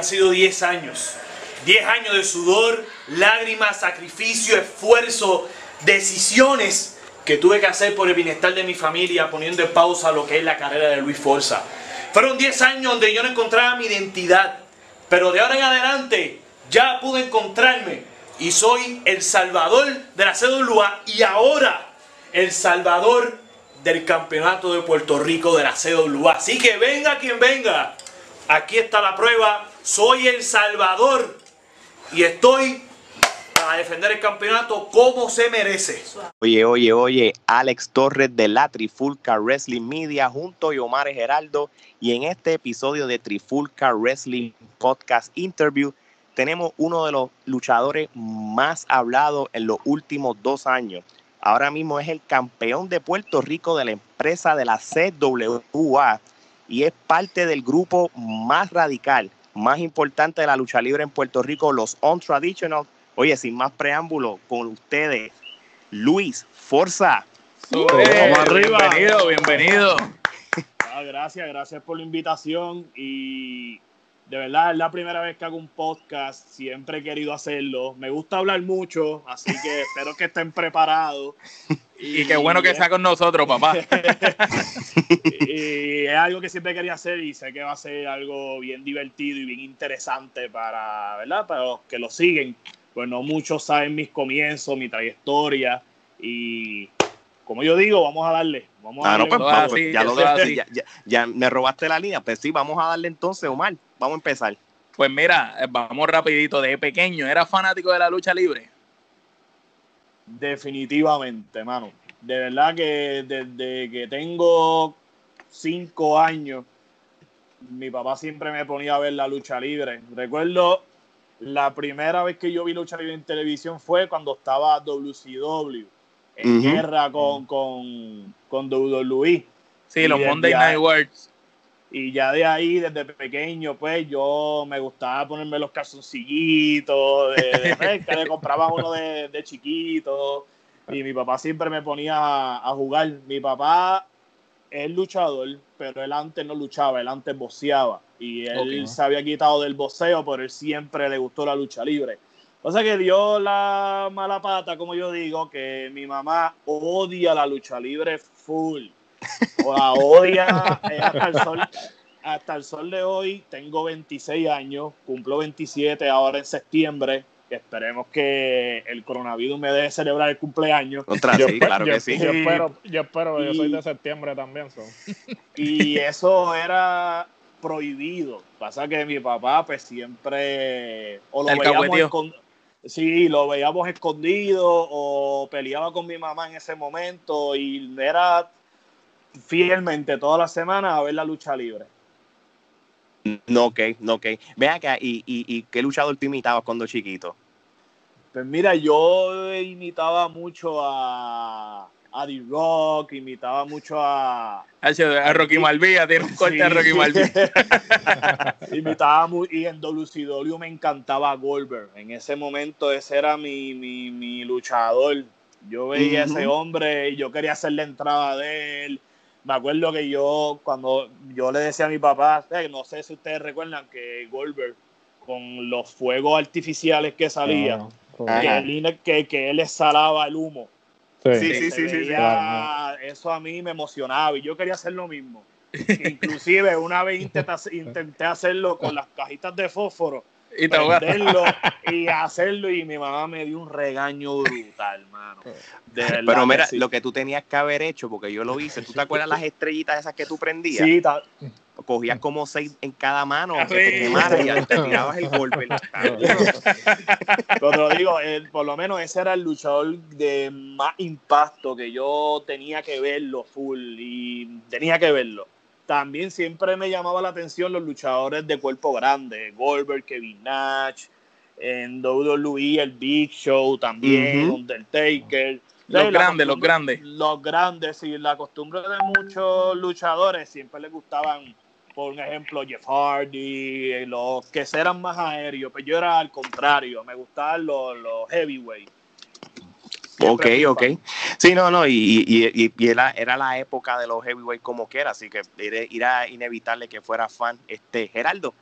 Han sido 10 años. 10 años de sudor, lágrimas, sacrificio, esfuerzo, decisiones que tuve que hacer por el bienestar de mi familia, poniendo en pausa lo que es la carrera de Luis Forza. Fueron 10 años donde yo no encontraba mi identidad, pero de ahora en adelante ya pude encontrarme y soy el salvador de la CWA y ahora el salvador del campeonato de Puerto Rico de la CWA. Así que venga quien venga, aquí está la prueba, soy el salvador y estoy para defender el campeonato como se merece. Oye, oye, oye, Alex Torres de la Trifulca Wrestling Media junto a Omar Geraldo y en este episodio de Trifulca Wrestling Podcast Interview tenemos uno de los luchadores más hablados en los últimos dos años. Ahora mismo es el campeón de Puerto Rico de la empresa de la CWA y es parte del grupo más radical, más importante de la lucha libre en Puerto Rico, los On Traditional. Oye, sin más preámbulo, con ustedes, Luis Forza. Bienvenido, bienvenido. Ah, gracias, gracias por la invitación y de verdad es la primera vez que hago un podcast, siempre he querido hacerlo. Me gusta hablar mucho, así que espero que estén preparados. Y, qué bueno que sea con nosotros, papá. y es algo que siempre quería hacer y sé que va a ser algo bien divertido y bien interesante para, ¿verdad? Para los que lo siguen. Pues no muchos saben mis comienzos, mi trayectoria y como yo digo, vamos a darle. Vamos a Ah, no, darle. pues, vamos, así, ya, lo ya, ya- ya me robaste la línea, pues sí, vamos a darle entonces, Omar. Vamos a empezar. Pues mira, eh, vamos rapidito. De pequeño, ¿era fanático de la lucha libre? Definitivamente, mano. De verdad que desde que tengo cinco años, mi papá siempre me ponía a ver la lucha libre. Recuerdo la primera vez que yo vi lucha libre en televisión fue cuando estaba WCW en guerra con, con, con WWE. Sí, Y los Monday Night Wars. Y ya de ahí, desde pequeño, pues yo me gustaba ponerme los calzoncillitos, de, de que le compraba uno de, de chiquito. Y mi papá siempre me ponía a, a jugar. Mi papá es luchador, pero él antes no luchaba, él antes boxeaba. Y él se había quitado del boxeo, pero él siempre le gustó la lucha libre. O sea que dio la mala pata, como yo digo, que mi mamá odia la lucha libre full. O la odia eh, hasta, el sol, hasta el sol de hoy. Tengo 26 años, cumplo 27 ahora en septiembre. Esperemos que el coronavirus me deje celebrar el cumpleaños. Contra, Yo sí, claro yo- que sí. yo espero- yo espero, yo Y- soy de septiembre también. so. Y eso era prohibido. Pasa que mi papá, pues siempre. O lo El veíamos Sí, lo veíamos escondido o peleaba con mi mamá en ese momento y era fielmente todas las semanas a ver la lucha libre. No, ok, no, ok. Ven acá, ¿y, y, y qué luchador tú imitabas cuando chiquito? Pues mira, yo imitaba mucho a, a The Rock, imitaba mucho a, Hacho, A Rocky Malvía, tiene un corte Sí. a Rocky Malvía. Imitaba muy, y en WCW me encantaba Goldberg. En ese momento ese era mi, mi, mi luchador. Yo veía a ese hombre y yo quería hacer la entrada de él. Me acuerdo que yo, cuando yo le decía a mi papá, eh, no sé si ustedes recuerdan que Goldberg, con los fuegos artificiales que salían, Ah, que, que, que él exhalaba el humo. sí. Sí, sí, sí, Eso a mí me emocionaba y yo quería hacer lo mismo. Inclusive una vez intenté, intenté hacerlo con las cajitas de fósforo, Y te prenderlo y hacerlo y mi mamá me dio un regaño brutal, mano. De Pero que mira, sí. lo que tú tenías que haber hecho, porque yo lo hice, ¿tú te acuerdas las estrellitas esas que tú prendías? Sí, Cogías como seis en cada mano, que te sí. quemara y te tirabas el golpe. pero te digo, eh, por lo menos ese era el luchador de más impacto que yo tenía que verlo full y tenía que verlo. También siempre me llamaba la atención los luchadores de cuerpo grande, Goldberg, Kevin Nash, en WWE el Big Show también. Undertaker. Los Sí, grandes, los grandes. Los grandes, y la costumbre de muchos luchadores siempre les gustaban, por ejemplo, Jeff Hardy, eh, los que eran más aéreos, pero yo era al contrario, me gustaban los, los heavyweight. Ok, ok. Sí, no, no, y, y, y- y era, era la época de los heavyweight como quiera, así que era, era inevitable que fuera fan. Este, Geraldo,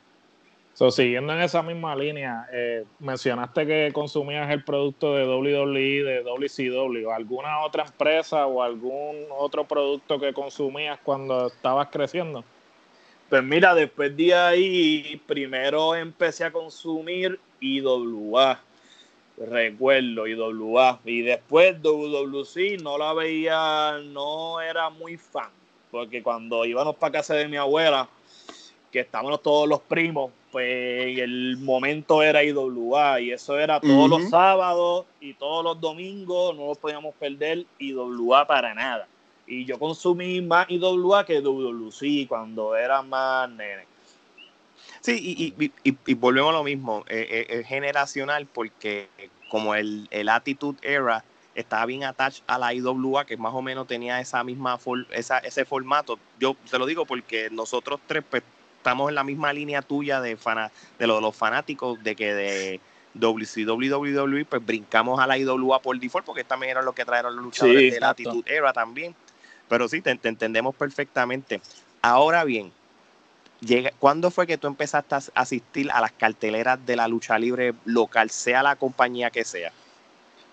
So, siguiendo en esa misma línea, eh, mencionaste que consumías el producto de WWE, de WCW. ¿Alguna otra empresa o algún otro producto que consumías cuando estabas creciendo? Pues mira, después de ahí, primero empecé a consumir IWA. Recuerdo IWA. Y después WWC no la veía, no era muy fan. Porque cuando íbamos para casa de mi abuela, que estábamos todos los primos, pues el momento era IWA y eso era todos los sábados y todos los domingos, no nos podíamos perder IWA para nada. Y yo consumí más IWA que WWC cuando era más nene. Sí, y, y, y, volvemos a lo mismo, eh, eh, es generacional porque como el, el Attitude Era estaba bien attached a la IWA, que más o menos tenía esa misma esa, ese formato. Yo te lo digo porque nosotros tres pues, estamos en la misma línea tuya de, de, los fanáticos de que de WCW, pues brincamos a la IWA por default, porque también eran los que trajeron los luchadores de la Attitude Era también. Pero sí, te, entendemos perfectamente. Ahora bien, ¿cuándo fue que tú empezaste a asistir a las carteleras de la lucha libre local, sea la compañía que sea?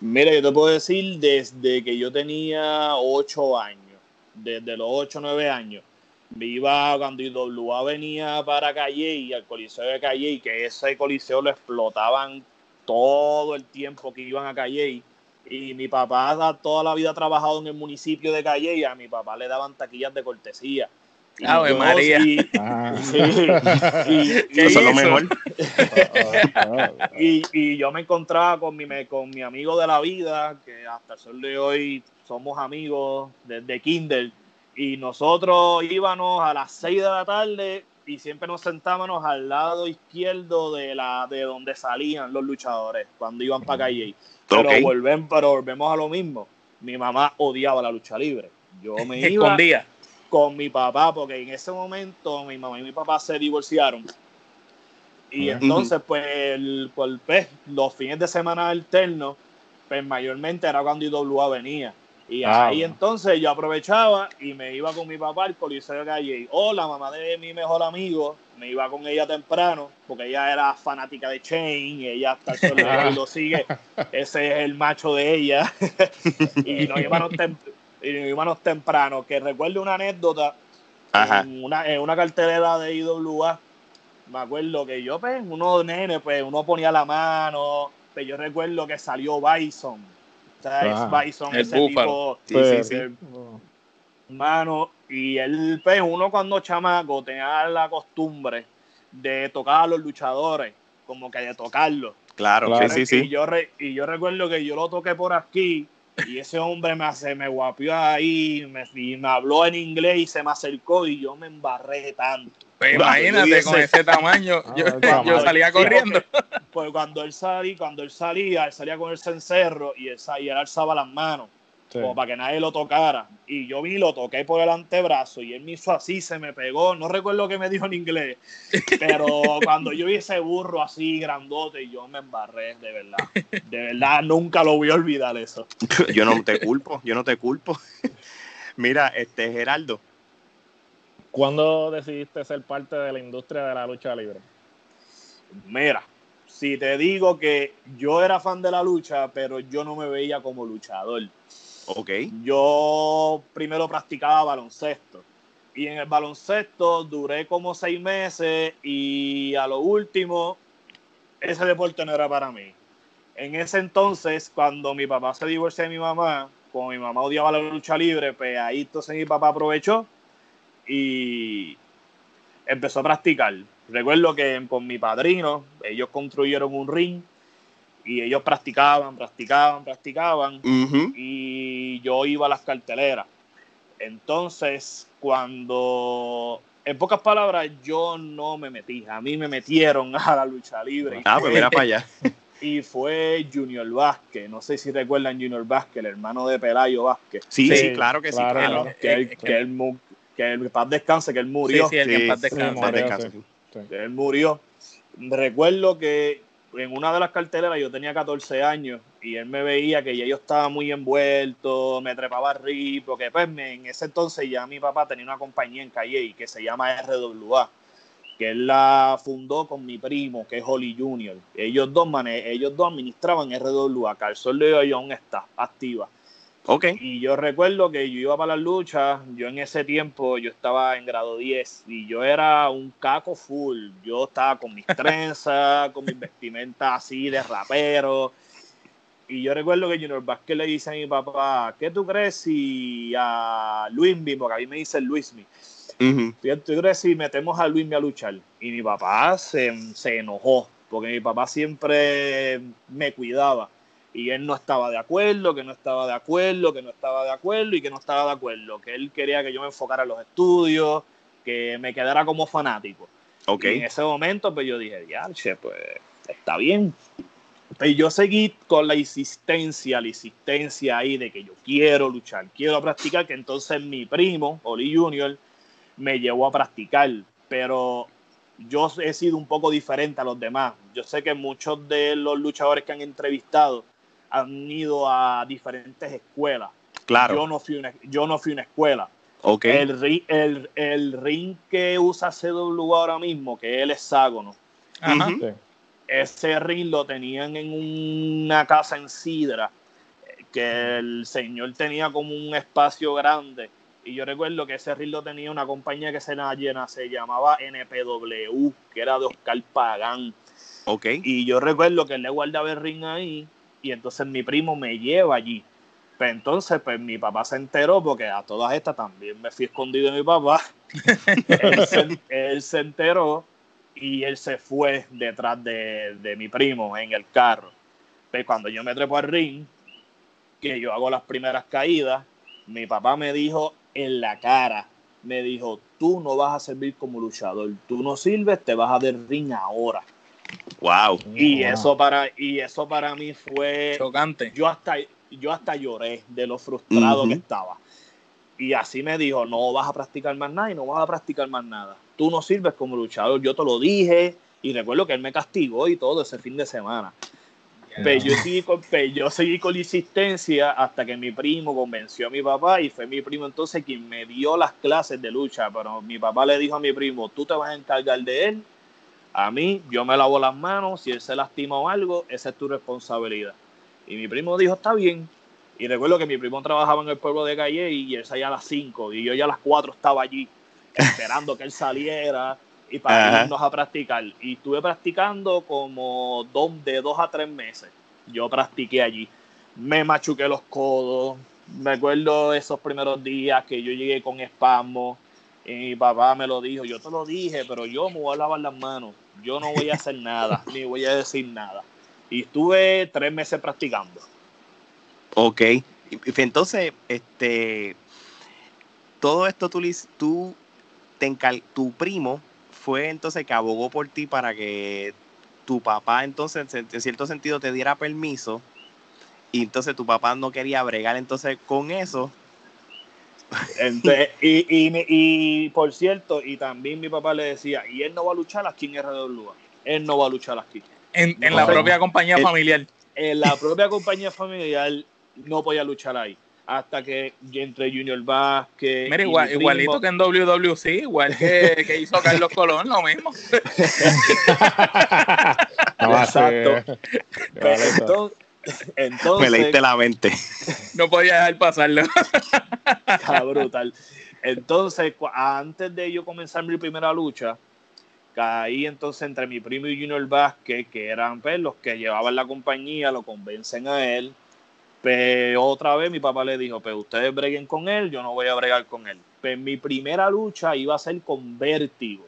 Mira, yo te puedo decir desde que yo tenía 8 años, desde los 8 o 9 años Viva cuando IWA venía para Calle y al Coliseo de Calle y que ese coliseo lo explotaban todo el tiempo que iban a Calle y mi papá toda la vida ha trabajado en el municipio de Calle y a mi papá le daban taquillas de cortesía. ¡Ave María! Ah. Y, Eso es lo mejor. y, y, yo me encontraba con mi, con mi amigo de la vida, que hasta el sol de hoy somos amigos desde Kinder y nosotros íbamos a las 6 de la tarde y siempre nos sentábamos al lado izquierdo de la de donde salían los luchadores cuando iban para calle. Pero, volvemos, pero volvemos a lo mismo. Mi mamá odiaba la lucha libre. Yo me iba con mi papá porque en ese momento mi mamá y mi papá se divorciaron. Y entonces, pues, el, pues, los fines de semana alternos, pues mayormente era cuando IWA venía. Y ah, ahí entonces yo aprovechaba y me iba con mi papá al Coliseo de Calle. O la mamá de mi mejor amigo, me iba con ella temprano, porque ella era fanática de Chain, y ella hasta el lo sigue. Ese es el macho de ella. y nos íbamos, íbamos temprano. Que recuerdo una anécdota En, una, en una cartelera de IWA. Me acuerdo que yo, pues, uno nene, pues, uno ponía la mano. Pues, yo recuerdo que salió Bison es Bison, ese tipo. Sí, sí, sí. Mano, y él, pues, uno cuando chamaco tenía la costumbre de tocar a los luchadores, como que de tocarlos. Claro, sí, sí, sí. Y yo, y yo recuerdo que yo lo toqué por aquí y ese hombre me, hace, me guapió ahí me, y me habló en inglés y se me acercó y yo me embarré tanto. Pues imagínate, con ese tamaño, ah, yo, salía corriendo. pues cuando él salía, cuando él salía, él salía con el cencerro y él, y él alzaba las manos. Como para que nadie lo tocara. Y yo vi, lo toqué por el antebrazo y él me hizo así, se me pegó. No recuerdo qué me dijo en inglés, pero cuando yo vi ese burro así grandote, yo me embarré, de verdad. De verdad, nunca lo voy a olvidar eso. Yo no te culpo, yo no te culpo. Mira, este Geraldo, ¿Cuándo decidiste ser parte de la industria de la lucha libre? Mira, si te digo que yo era fan de la lucha, pero yo no me veía como luchador. Ok. Yo primero practicaba baloncesto. Y en el baloncesto duré como seis meses y a lo último, ese deporte no era para mí. En ese entonces, cuando mi papá se divorció de mi mamá, como mi mamá odiaba la lucha libre, pues ahí entonces mi papá aprovechó y empezó a practicar. Recuerdo que con mi padrino, ellos construyeron un ring y ellos practicaban, practicaban, practicaban y yo iba a las carteleras. Entonces, cuando, en pocas palabras, yo no me metí, a mí me metieron a la lucha libre. Ah, pues mira para allá. Y fue Junior Vázquez, no sé si recuerdan Junior Vázquez, el hermano de Pelayo Vázquez. Sí, sí, claro que sí. Que, él, que, él, que el paz descanse, que él murió. Sí, sí, el paz descanse. Él murió. Recuerdo que en una de las carteleras yo tenía 14 años y él me veía que ya yo estaba muy envuelto, me trepaba arriba, porque pues en ese entonces ya mi papá tenía una compañía en Calle que se llama RWA. que él la fundó con mi primo, que es Holly Jr. Ellos dos, mane ellos dos administraban RWA, Carson de aún está activa. Ok. Y yo recuerdo que yo iba para las luchas, yo en ese tiempo, yo estaba en grado 10 y yo era un caco full. Yo estaba con mis trenzas, con mis vestimentas así de rapero. Y yo recuerdo que Junior Vázquez le dice a mi papá, ¿qué tú crees si a Luismi, porque a mí me dice Luismi, Ujú. ¿tú crees si metemos a Luismi a luchar? Y mi papá se, se enojó, porque mi papá siempre me cuidaba. Y él no estaba de acuerdo, que no estaba de acuerdo, que no estaba de acuerdo y que no estaba de acuerdo. Que él quería que yo me enfocara en los estudios, que me quedara como fanático. Ok. Y en ese momento, pues yo dije, ya, che, pues está bien. Pero yo seguí con la insistencia, la insistencia ahí de que yo quiero luchar, quiero practicar, que entonces mi primo, Oli Junior, me llevó a practicar. Pero yo he sido un poco diferente a los demás. Yo sé que muchos de los luchadores que han entrevistado han ido a diferentes escuelas. Claro. Yo no fui una, yo no fui una escuela. ok. El, ri- el, el ring que usa CW ahora mismo, que es el hexágono, Ajá. Sí. ese ring lo tenían en una casa en Sidra, que el señor tenía como un espacio grande. Y yo recuerdo que ese ring lo tenía una compañía que se, llena, se llamaba NPW, que era de Oscar Pagán. Ok. Y yo recuerdo que él le guardaba el ring ahí y entonces mi primo me lleva allí. Pues entonces, pues mi papá se enteró porque a todas estas también me fui escondido de mi papá. él, se, él se enteró y él se fue detrás de, de mi primo en el carro. Pues cuando yo me trepo al ring, que yo hago las primeras caídas, mi papá me dijo en la cara, me dijo, tú no vas a servir como luchador, tú no sirves, te vas a del ring ahora. Wow. Y Wow. eso para y eso para mí fue Chocante. yo hasta yo hasta lloré de lo frustrado que estaba. Y así me dijo, no vas a practicar más nada y no vas a practicar más nada. Tú no sirves como luchador, yo te lo dije y recuerdo que él me castigó y todo ese fin de semana. Pero yo seguí, con, pero yo seguí con la insistencia hasta que mi primo convenció a mi papá y fue mi primo entonces quien me dio las clases de lucha. Pero mi papá le dijo a mi primo, tú te vas a encargar de él. A mí, yo me lavo las manos. Si él se lastima o algo, esa es tu responsabilidad. Y mi primo dijo, está bien. Y recuerdo que mi primo trabajaba en el pueblo de Calle y él salía a las 5 y yo ya a las 4 estaba allí esperando que él saliera y para Ajá. irnos a practicar. Y estuve practicando como dos, de dos a tres meses. Yo practiqué allí. Me machuqué los codos. Me acuerdo esos primeros días que yo llegué con espasmo. Y mi papá me lo dijo. Yo te lo dije, pero yo me voy a lavar las manos. Yo no voy a hacer nada, ni voy a decir nada. Y estuve tres meses practicando. Ok. Entonces, este, todo esto tú, tú te encar- tu primo fue entonces que abogó por ti para que tu papá entonces en en cierto sentido te diera permiso y entonces tu papá no quería bregar entonces con eso. Entonces, y, y, y, por cierto, y también mi papá le decía, y él no va a luchar aquí en RWA. Él no va a luchar aquí. En, en la propia compañía El- familiar. En la propia compañía familiar no podía luchar ahí. Hasta que entre Junior Vázquez. Mira, y igual, igualito que en WWC, igual que, que hizo Carlos Colón, lo mismo. No Exacto. Pues, entonces, entonces Me leíste la mente. No podía dejar pasarlo. Está brutal. Entonces, antes de yo comenzar mi primera lucha, caí entonces entre mi primo y Junior Vázquez, que eran pues, los que llevaban la compañía, lo convencen a él. Pero otra vez mi papá le dijo, pues ustedes breguen con él, yo no voy a bregar con él. Pues mi primera lucha iba a ser con Vértigo.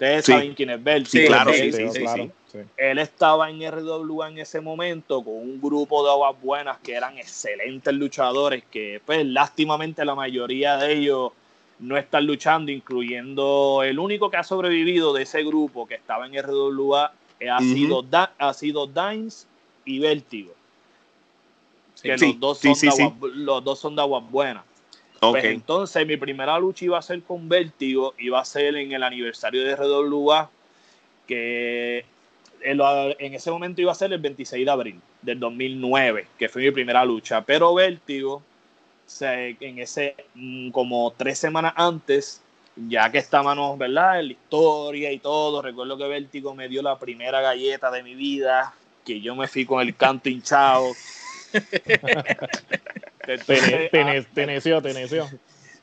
Ustedes Sí. saben quién es Vértigo. Sí, claro, sí, sí, sí, claro, él estaba en RWA en ese momento con un grupo de aguas buenas que eran excelentes luchadores que pues lástimamente la mayoría de ellos no están luchando incluyendo el único que ha sobrevivido de ese grupo que estaba en RWA ha, sido, Da- ha sido Dimes y Vértigo que los, dos son de aguas, los dos son de aguas buenas Ok. pues entonces mi primera lucha iba a ser con Vértigo, iba a ser en el aniversario de RWA, que en, ese momento iba a ser el 26 de abril del 2009, que fue mi primera lucha. Pero Vértigo, se- en ese, mm, como tres semanas antes, ya que estábamos, ¿verdad? En la historia y todo, recuerdo que Vértigo me dio la primera galleta de mi vida, que yo me fui con el canto hinchado. Entonces, te, teneció, teneció.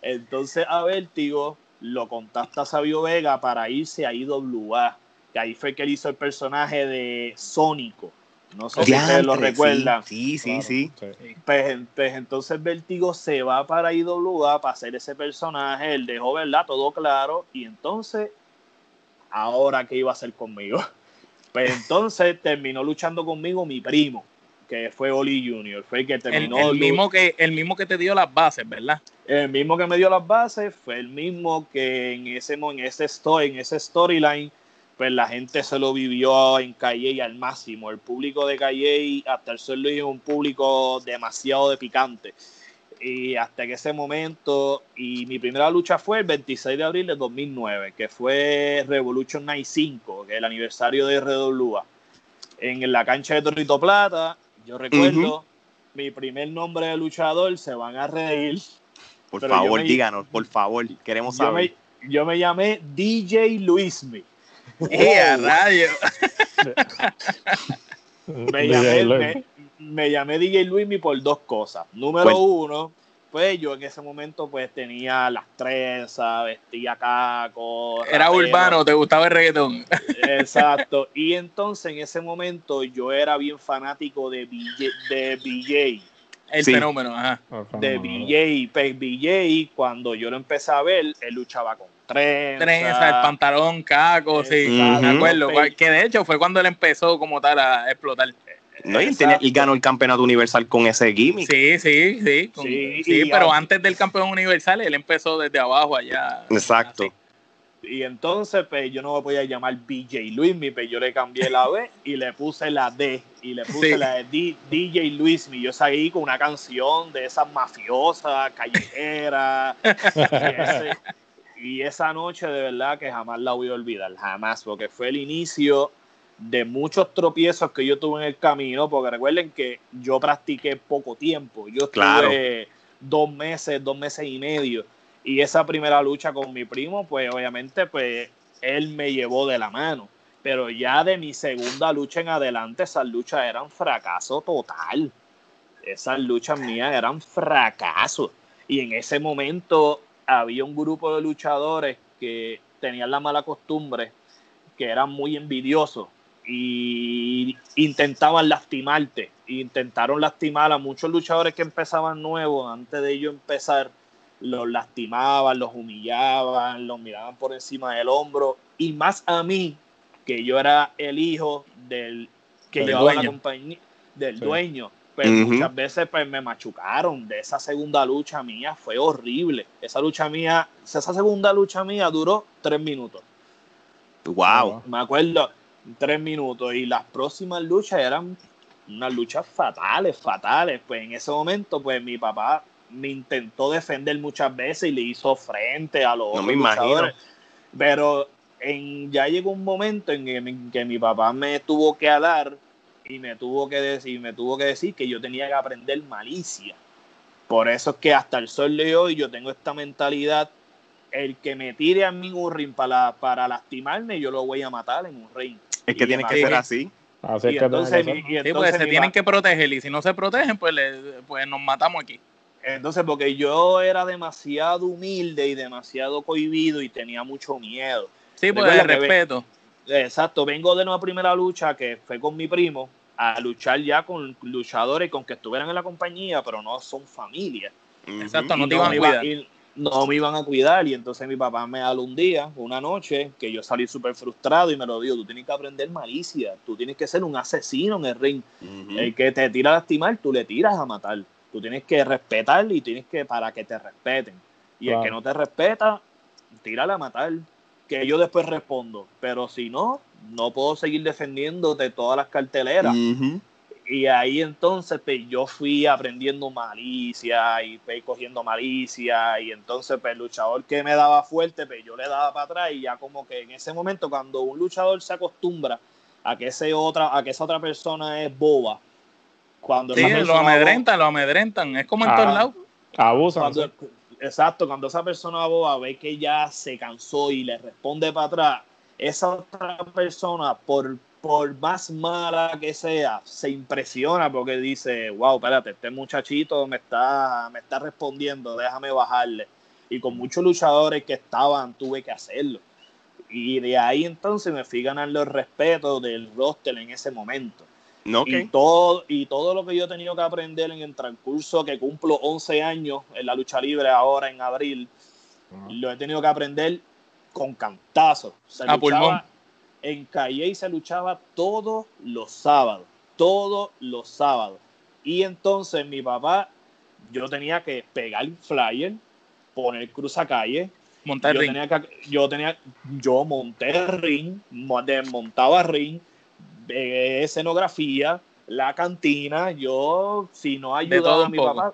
Entonces a Vértigo lo contacta Sabio Vega para irse a IWA, que ahí fue que él hizo el personaje de Sónico. No sé si ustedes lo recuerdan. Sí, sí, sí. Pues, pues, entonces Vértigo se va para IWA para hacer ese personaje, él dejó, ¿verdad? Todo claro. Y entonces, ¿ahora qué iba a hacer conmigo? Pues entonces terminó luchando conmigo mi primo, que fue Oli Junior. Fue el que terminó. El, mismo que, el mismo que te dio las bases, ¿verdad? El mismo que me dio las bases fue el mismo que en ese, en ese story, en ese storyline pues la gente se lo vivió en Calle al máximo. El público de Calle hasta el suelo es un público demasiado de picante. Y hasta que ese momento, y mi primera lucha fue el 26 de abril de 2009, que fue Revolution Night 5, que es el aniversario de RWA. En la cancha de Torrito Plata, yo recuerdo mi primer nombre de luchador, se van a reír. Por favor, díganos, por favor, queremos saber. yo me llamé DJ Luismi. ¡Eh, radio! me, llamé, me, llamé DJ Luismi por dos cosas. Número uno, pues yo en ese momento pues tenía las trenzas, vestía caco. Era urbano, te gustaba el reggaetón. Exacto. Y entonces en ese momento yo era bien fanático de BJ. De BJ. El fenómeno, ajá. De BJ. Pues BJ, cuando yo lo empecé a ver, él luchaba con trenza. Trenza, el pantalón, caco, sí, me acuerdo. Que de hecho fue cuando él empezó como tal a explotar. No, y, tenía, y, ganó el campeonato universal con ese gimmick. Sí, sí, sí. sí, pero antes del campeón universal, él empezó desde abajo allá. Exacto. Y entonces, pues yo no me podía llamar BJ Luismi, pero yo le cambié la B y le puse la D. Y le puse la de DJ Luismi. Yo salí con una canción de esas mafiosas, callejeras. y esa noche de verdad que jamás la voy a olvidar, jamás, porque fue el inicio de muchos tropiezos que yo tuve en el camino, porque recuerden que yo practiqué poco tiempo, yo estuve dos meses, dos meses y medio, y esa primera lucha con mi primo, pues obviamente, pues él me llevó de la mano, pero ya de mi segunda lucha en adelante, esas luchas eran fracaso total, esas luchas mías eran fracaso, y en ese momento había un grupo de luchadores que tenían la mala costumbre, que eran muy envidiosos y intentaban lastimarte. Intentaron lastimar a muchos luchadores que empezaban nuevos antes de ellos empezar. Los lastimaban, los humillaban, los miraban por encima del hombro. Y más a mí, que yo era el hijo del que llevaba la compañía, del dueño pero pues, muchas veces pues, me machucaron. De esa segunda lucha mía fue horrible. Esa lucha mía, esa segunda lucha mía duró tres minutos. Wow. Me acuerdo, tres minutos. Y las próximas luchas eran unas luchas fatales, fatales. Pues en ese momento, pues mi papá me intentó defender muchas veces y le hizo frente a los no me imagino. Pero en, ya llegó un momento en que, en que mi papá me tuvo que dar y me tuvo que decir, me tuvo que decir que yo tenía que aprender malicia. Por eso es que hasta el sol de hoy yo tengo esta mentalidad, el que me tire a mí un ring para, para lastimarme, yo lo voy a matar en un ring. Es que tiene que ser así. y entonces, se tienen que proteger y si no se protegen, pues, pues nos matamos aquí. Entonces, porque yo era demasiado humilde y demasiado cohibido y tenía mucho miedo. Sí, pues el respeto. Exacto, vengo de una primera lucha que fue con mi primo a luchar ya con luchadores con que estuvieran en la compañía, pero no son familia. Exacto, no te iban a cuidar. No me iban a cuidar y entonces mi papá me habló un día, una noche, que yo salí súper frustrado y me lo dijo, tú tienes que aprender malicia, tú tienes que ser un asesino en el ring. El que te tira a lastimar, tú le tiras a matar. Tú tienes que respetar y tienes que, para que te respeten. Y el que no te respeta, tírale a matar que yo después respondo. Pero si no, no puedo seguir defendiendo de todas las carteleras. Y ahí entonces pues, yo fui aprendiendo malicia y pues, cogiendo malicia. Y entonces pues, el luchador que me daba fuerte, pues yo le daba para atrás. Y ya como que en ese momento, cuando un luchador se acostumbra a que, ese otra, a que esa otra persona es boba, cuando sí, lo amedrentan, lo amedrentan. Es como en todos lados. Abusan. exacto, cuando esa persona boba ve que ya se cansó y le responde para atrás, esa otra persona, por, por más mala que sea, se impresiona porque dice, wow, espérate, este muchachito me está, me está respondiendo, déjame bajarle. Y con muchos luchadores que estaban, tuve que hacerlo. Y de ahí entonces me fui ganando el respeto del roster en ese momento. Y, todo, y todo lo que yo he tenido que aprender en el transcurso que cumplo 11 años en la lucha libre ahora en abril, lo he tenido que aprender con cantazos. Se luchaba, en Calle se luchaba todos los sábados, todos los sábados. Y entonces mi papá, yo tenía que pegar el flyer, poner calle montar yo ring. Tenía que, yo tenía, yo monté ring, desmontaba ring, eh, escenografía, la cantina, yo si no ayudaba a mi papá,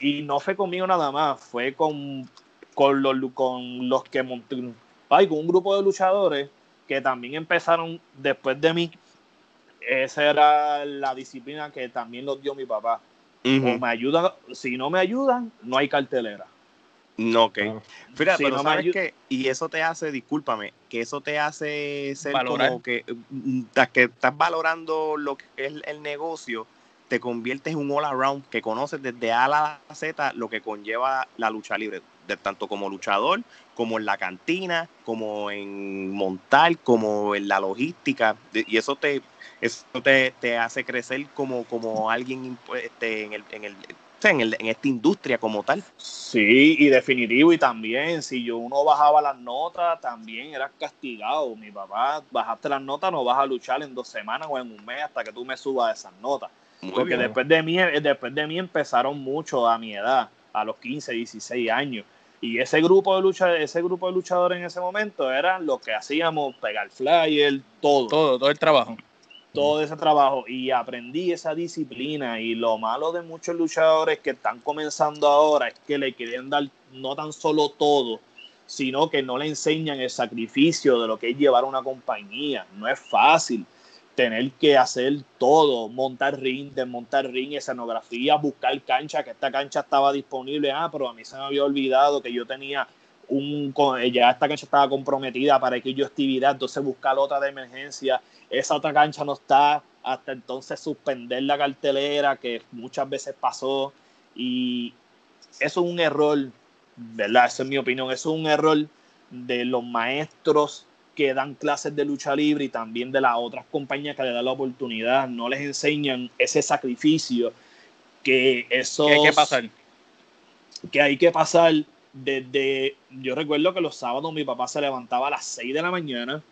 y no fue conmigo nada más, fue con, con, los, con los que monté, con un grupo de luchadores que también empezaron después de mí. Esa era la disciplina que también los dio mi papá. O me ayudan, si no me ayudan, no hay cartelera. No, ok. Fíjate, pero sabes que, y eso te hace, discúlpame, que eso te hace ser como que, mm, que estás valorando lo que es el negocio, te conviertes en un all around que conoces desde A a la Z lo que conlleva la lucha libre, de, tanto como luchador, como en la cantina, como en montar, como en la logística, y eso te, eso te, te hace crecer como, como alguien este, en el, en el en, en, esta industria como tal. Sí, y definitivo, y también si yo uno bajaba las notas, también eras castigado. Mi papá, bajaste las notas, no vas a luchar en dos semanas o en un mes hasta que tú me subas esas notas. Porque después de, mí, después de mí empezaron mucho a mi edad, a los 15, 16 años. Y ese grupo de lucha, ese grupo de luchadores en ese momento eran lo que hacíamos, pegar flyer, todo. Todo, todo el trabajo todo ese trabajo y aprendí esa disciplina y lo malo de muchos luchadores que están comenzando ahora es que le quieren dar no tan solo todo, sino que no le enseñan el sacrificio de lo que es llevar una compañía. No es fácil tener que hacer todo, montar ring, desmontar ring, escenografía, buscar cancha, que esta cancha estaba disponible, ah, pero a mí se me había olvidado que yo tenía un, ya esta cancha estaba comprometida para que yo actividad, entonces buscar otra de emergencia, esa otra cancha no está, hasta entonces suspender la cartelera, que muchas veces pasó, y eso es un error, ¿verdad? Esa es mi opinión, eso es un error de los maestros que dan clases de lucha libre y también de las otras compañías que le dan la oportunidad, no les enseñan ese sacrificio que eso... hay que pasar. Que hay que pasar desde, yo recuerdo que los sábados mi papá se levantaba a las 6 de la mañana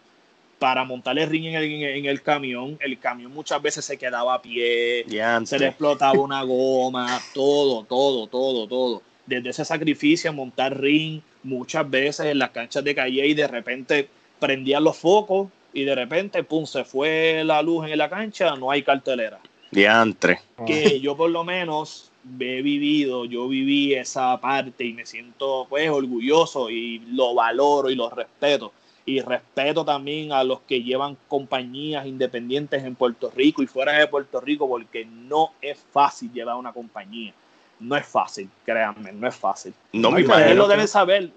para montar el ring en el, en el camión. El camión muchas veces se quedaba a pie, se le explotaba una goma, todo, todo, todo, todo. Desde ese sacrificio, montar ring muchas veces en las canchas de calle y de repente prendían los focos y de repente, pum, se fue la luz en la cancha, no hay cartelera. Diantre. Que yo por lo menos he vivido, yo viví esa parte y me siento pues orgulloso y lo valoro y lo respeto. Y respeto también a los que llevan compañías independientes en Puerto Rico y fuera de Puerto Rico porque no es fácil llevar una compañía. No es fácil, créanme, no es fácil. No, me imagino. Lo deben saber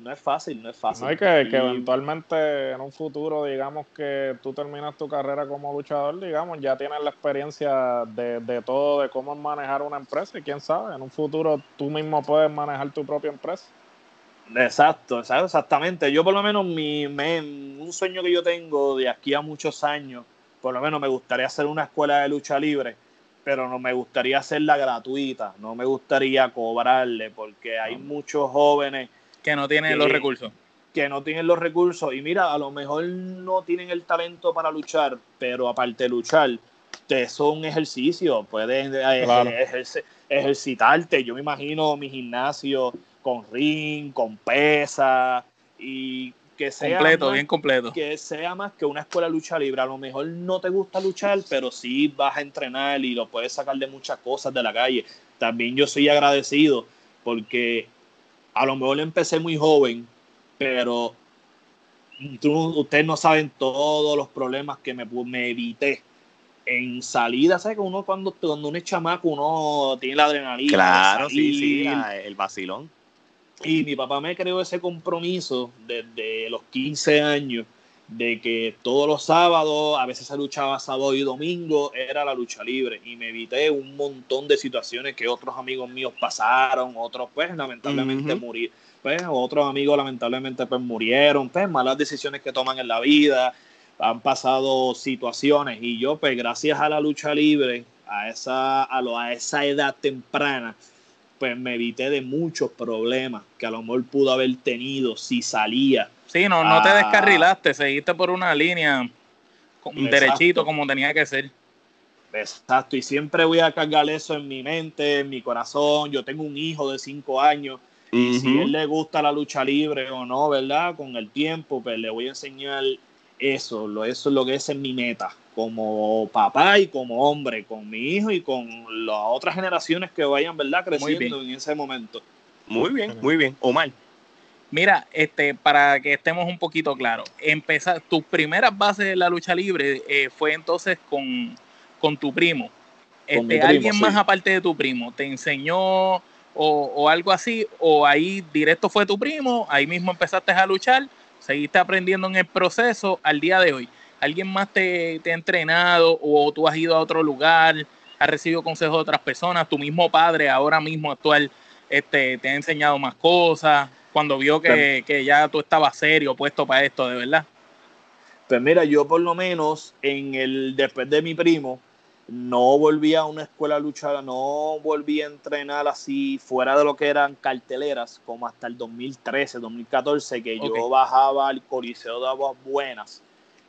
no es fácil, no es fácil. No hay que, que eventualmente en un futuro, digamos que tú terminas tu carrera como luchador, digamos, ya tienes la experiencia de, de todo, de cómo manejar una empresa y quién sabe, en un futuro tú mismo puedes manejar tu propia empresa. Exacto, exactamente. Yo por lo menos mi, un sueño que yo tengo de aquí a muchos años, por lo menos me gustaría hacer una escuela de lucha libre, pero no me gustaría hacerla gratuita, no me gustaría cobrarle, porque hay muchos jóvenes que no tienen los recursos. Que no tienen los recursos. Y mira, a lo mejor no tienen el talento para luchar, pero aparte de luchar, te son un ejercicio. Puedes eh, ejercitarte. Yo me imagino mi gimnasio con ring, con pesa y que sea completo, bien completo. Que sea más que una escuela de lucha libre. A lo mejor no te gusta luchar, pero sí vas a entrenar y lo puedes sacar de muchas cosas de la calle. También yo soy agradecido porque a lo mejor empecé muy joven, pero ustedes no saben todos los problemas que me, me evité en salida, ¿sabes? Que uno cuando, cuando uno es chamaco, uno tiene la adrenalina. Claro, sí, sí, el vacilón. Y mi papá me creó ese compromiso desde los 15 años de que todos los sábados, a veces se luchaba sábado y domingo, era la lucha libre. Y me evité un montón de situaciones que otros amigos míos pasaron, otros pues lamentablemente murieron. Pues, otros amigos lamentablemente pues murieron, pues malas decisiones que toman en la vida, han pasado situaciones y yo pues gracias a la lucha libre, a esa, a, lo, a esa edad temprana, pues me evité de muchos problemas que a lo mejor pudo haber tenido si salía Sí, no, no te ah. descarrilaste, seguiste por una línea derechito como tenía que ser. Exacto, y siempre voy a cargar eso en mi mente, en mi corazón. Yo tengo un hijo de cinco años y si a él le gusta la lucha libre o no, ¿verdad? Con el tiempo, pues le voy a enseñar eso, lo, eso es lo que es en mi meta, como papá y como hombre, con mi hijo y con las otras generaciones que vayan, ¿verdad? Creciendo en ese momento. Muy bien, muy bien. Omar. Mira, este, para que estemos un poquito claros, empezar, tus primeras bases de la lucha libre eh, fue entonces con, tu primo. Este, ¿Alguien más aparte de tu primo te enseñó o, algo así? ¿O ahí directo fue tu primo? Ahí mismo empezaste a luchar, seguiste aprendiendo en el proceso al día de hoy. ¿Alguien más te, te ha entrenado o tú has ido a otro lugar? ¿Has recibido consejos de otras personas? ¿Tu mismo padre ahora mismo actual este, te ha enseñado más cosas? cuando vio que, ya tú estabas serio, puesto para esto, de verdad? Pues mira, yo por lo menos en el después de mi primo no volví a una escuela luchada, no volví a entrenar así fuera de lo que eran carteleras como hasta el 2013, 2014 que yo bajaba al Coliseo de Aguas Buenas,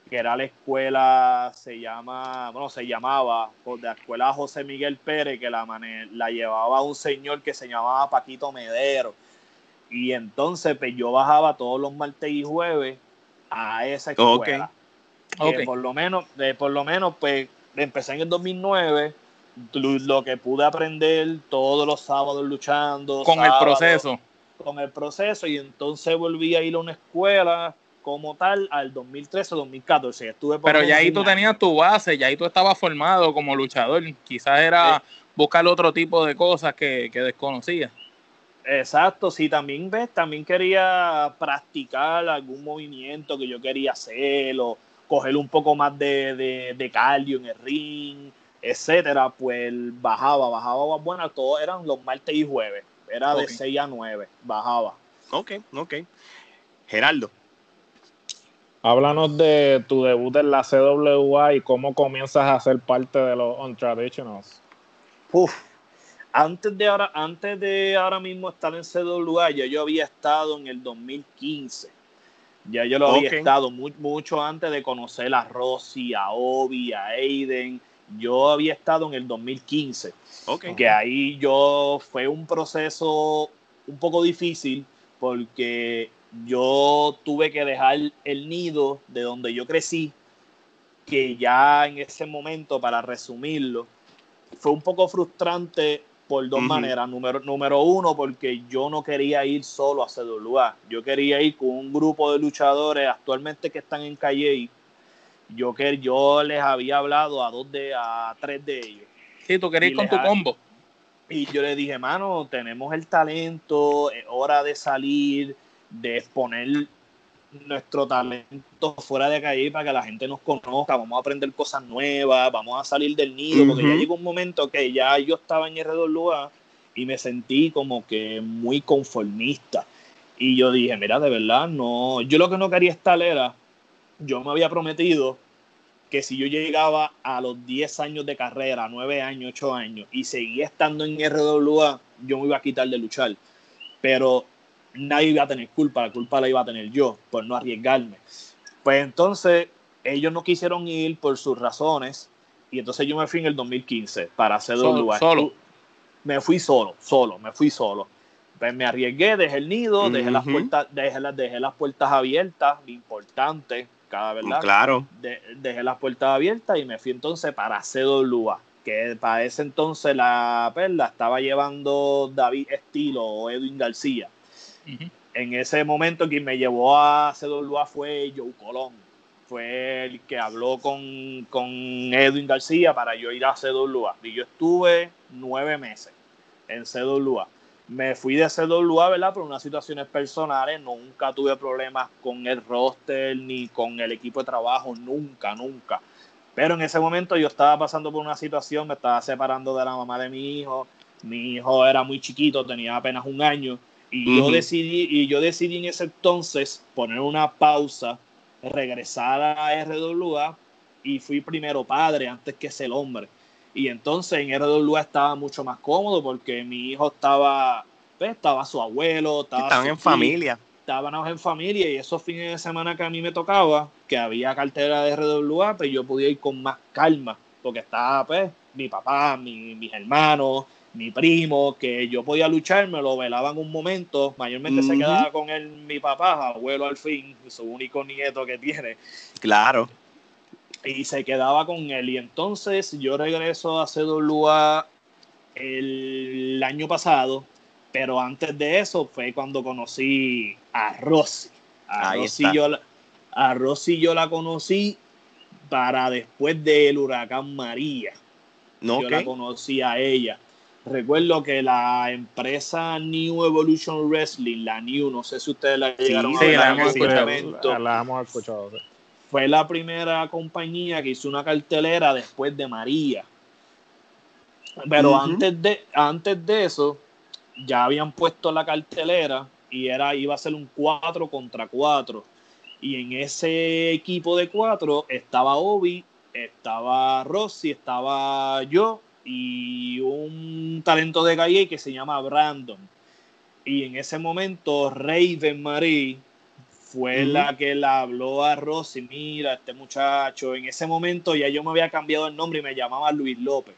que era la escuela se llama, bueno, se llamaba pues, de la escuela José Miguel Pérez que la la llevaba un señor que se llamaba Paquito Medero y entonces pues, yo bajaba todos los martes y jueves a esa escuela. Okay. por lo menos, eh, por lo menos, pues empecé en el 2009, lo que pude aprender todos los sábados luchando. Con el proceso. Con el proceso y entonces volví a ir a una escuela como tal al 2013-2014. Estuve Pero ya ahí tú tenías tu base, ya ahí tú estabas formado como luchador. Quizás era buscar otro tipo de cosas que, que desconocías. Exacto, sí, también ves, también quería practicar algún movimiento que yo quería hacer o coger un poco más de, de, cardio en el ring, etcétera, pues bajaba, bajaba bueno, todos eran los martes y jueves, era de 6 a 9, bajaba. Ok, ok. Geraldo. Háblanos de tu debut en la CWA y cómo comienzas a ser parte de los Untraditionals. Uf, antes de ahora, antes de ahora mismo estar en CWA, ya yo había estado en el 2015. Ya yo lo había estado mucho antes de conocer a Rosy, a Obi, a Aiden. Yo había estado en el 2015. Que ahí yo fue un proceso un poco difícil porque yo tuve que dejar el nido de donde yo crecí, que ya en ese momento, para resumirlo, fue un poco frustrante por dos maneras. Número, número uno, porque yo no quería ir solo a CWA. Yo quería ir con un grupo de luchadores actualmente que están en Calle. Yo, que, yo les había hablado a dos de, a tres de ellos. Sí, tú querías ir con tu combo. Y yo le dije, mano, tenemos el talento, es hora de salir, de exponer nuestro talento fuera de calle para que la gente nos conozca, vamos a aprender cosas nuevas, vamos a salir del nido, porque ya llegó un momento que ya yo estaba en R2LUA y me sentí como que muy conformista. Y yo dije, mira, de verdad, no, yo lo que no quería estar era, yo me había prometido que si yo llegaba a los 10 años de carrera, 9 años, 8 años, y seguía estando en RWA, yo me iba a quitar de luchar. Pero nadie iba a tener culpa, la culpa la iba a tener yo por no arriesgarme. Pues entonces ellos no quisieron ir por sus razones y entonces yo me fui en el 2015 para hacer solo, Solo. Me fui solo, solo, me fui solo. Pues me arriesgué, dejé el nido, dejé las puertas, dejé las, dejé las puertas abiertas, importante, cada verdad. Claro. dejé las puertas abiertas y me fui entonces para CWA, que para ese entonces la perla estaba llevando David Estilo o Edwin García. En ese momento quien me llevó a CWA fue Joe Colón. Fue el que habló con, con Edwin García para yo ir a CWA. Y yo estuve nueve meses en CWA. me fui de CWA, ¿verdad? Por unas situaciones personales, nunca tuve problemas con el roster ni con el equipo de trabajo, nunca, nunca. Pero en ese momento yo estaba pasando por una situación, me estaba separando de la mamá de mi hijo, mi hijo era muy chiquito, tenía apenas un año, y yo decidí, y yo decidí en ese entonces poner una pausa, regresar a RWA y fui primero padre antes que ser hombre. Y entonces en RWA estaba mucho más cómodo porque mi hijo estaba, pues, estaba su abuelo, estaba estaban en familia. Estaban en familia y esos fines de semana que a mí me tocaba, que había cartera de RWA, pues yo podía ir con más calma, porque estaba pues mi papá, mi, mis hermanos, mi primo, que yo podía luchar, me lo velaban un momento, mayormente se quedaba con él mi papá, abuelo al fin, su único nieto que tiene. Claro y se quedaba con él. Y entonces yo regreso a CWA el año pasado, pero antes de eso fue cuando conocí a Rosy. A, Rosy yo, la, a Rosy yo la conocí para después del huracán María. No, yo la conocí a ella. Recuerdo que la empresa New Evolution Wrestling, la New, no sé si ustedes la llegaron a ver. La, hemos escuchado, la, hemos escuchado fue la primera compañía que hizo una cartelera después de María. Pero antes, de, antes de eso, ya habían puesto la cartelera y era, iba a ser un 4 contra 4. Y en ese equipo de 4 estaba Obi, estaba Rossi, estaba yo y un talento de calle que se llama Brandon. Y en ese momento Raven Marie fue la que le habló a Rosy, mira, este muchacho, en ese momento ya yo me había cambiado el nombre y me llamaba Luis López.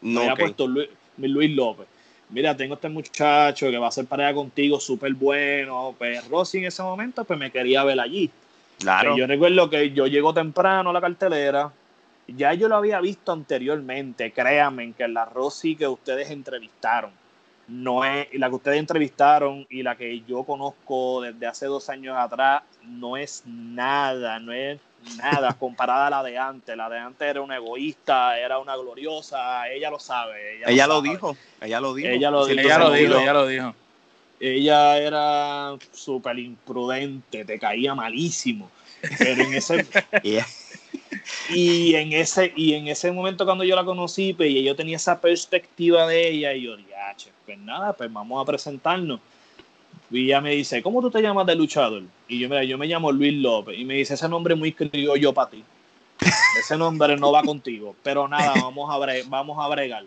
No, me había puesto Luis, López. Mira, tengo este muchacho que va a ser pareja contigo, súper bueno. Pues Rosy en ese momento pues me quería ver allí. Claro. yo recuerdo que yo llego temprano a la cartelera, ya yo lo había visto anteriormente, créanme, que la Rosy que ustedes entrevistaron no es la que ustedes entrevistaron y la que yo conozco desde hace dos años atrás no es nada, no es nada comparada a la de antes. La de antes era una egoísta, era una gloriosa, ella lo sabe. Ella, lo, dijo, ella lo dijo. Ella lo, dijo, ella lo dijo, ella era súper imprudente, te caía malísimo. Pero en ese. Y en ese, y en ese momento cuando yo la conocí, pues, yo tenía esa perspectiva de ella, y yo dije, pues nada, pues vamos a presentarnos. Y ella me dice, ¿cómo tú te llamas de luchador? Y yo, mira, yo me llamo Luis López. Y me dice, ese nombre muy yo para ti. Ese nombre no va contigo. Pero nada, vamos a, vamos a bregar.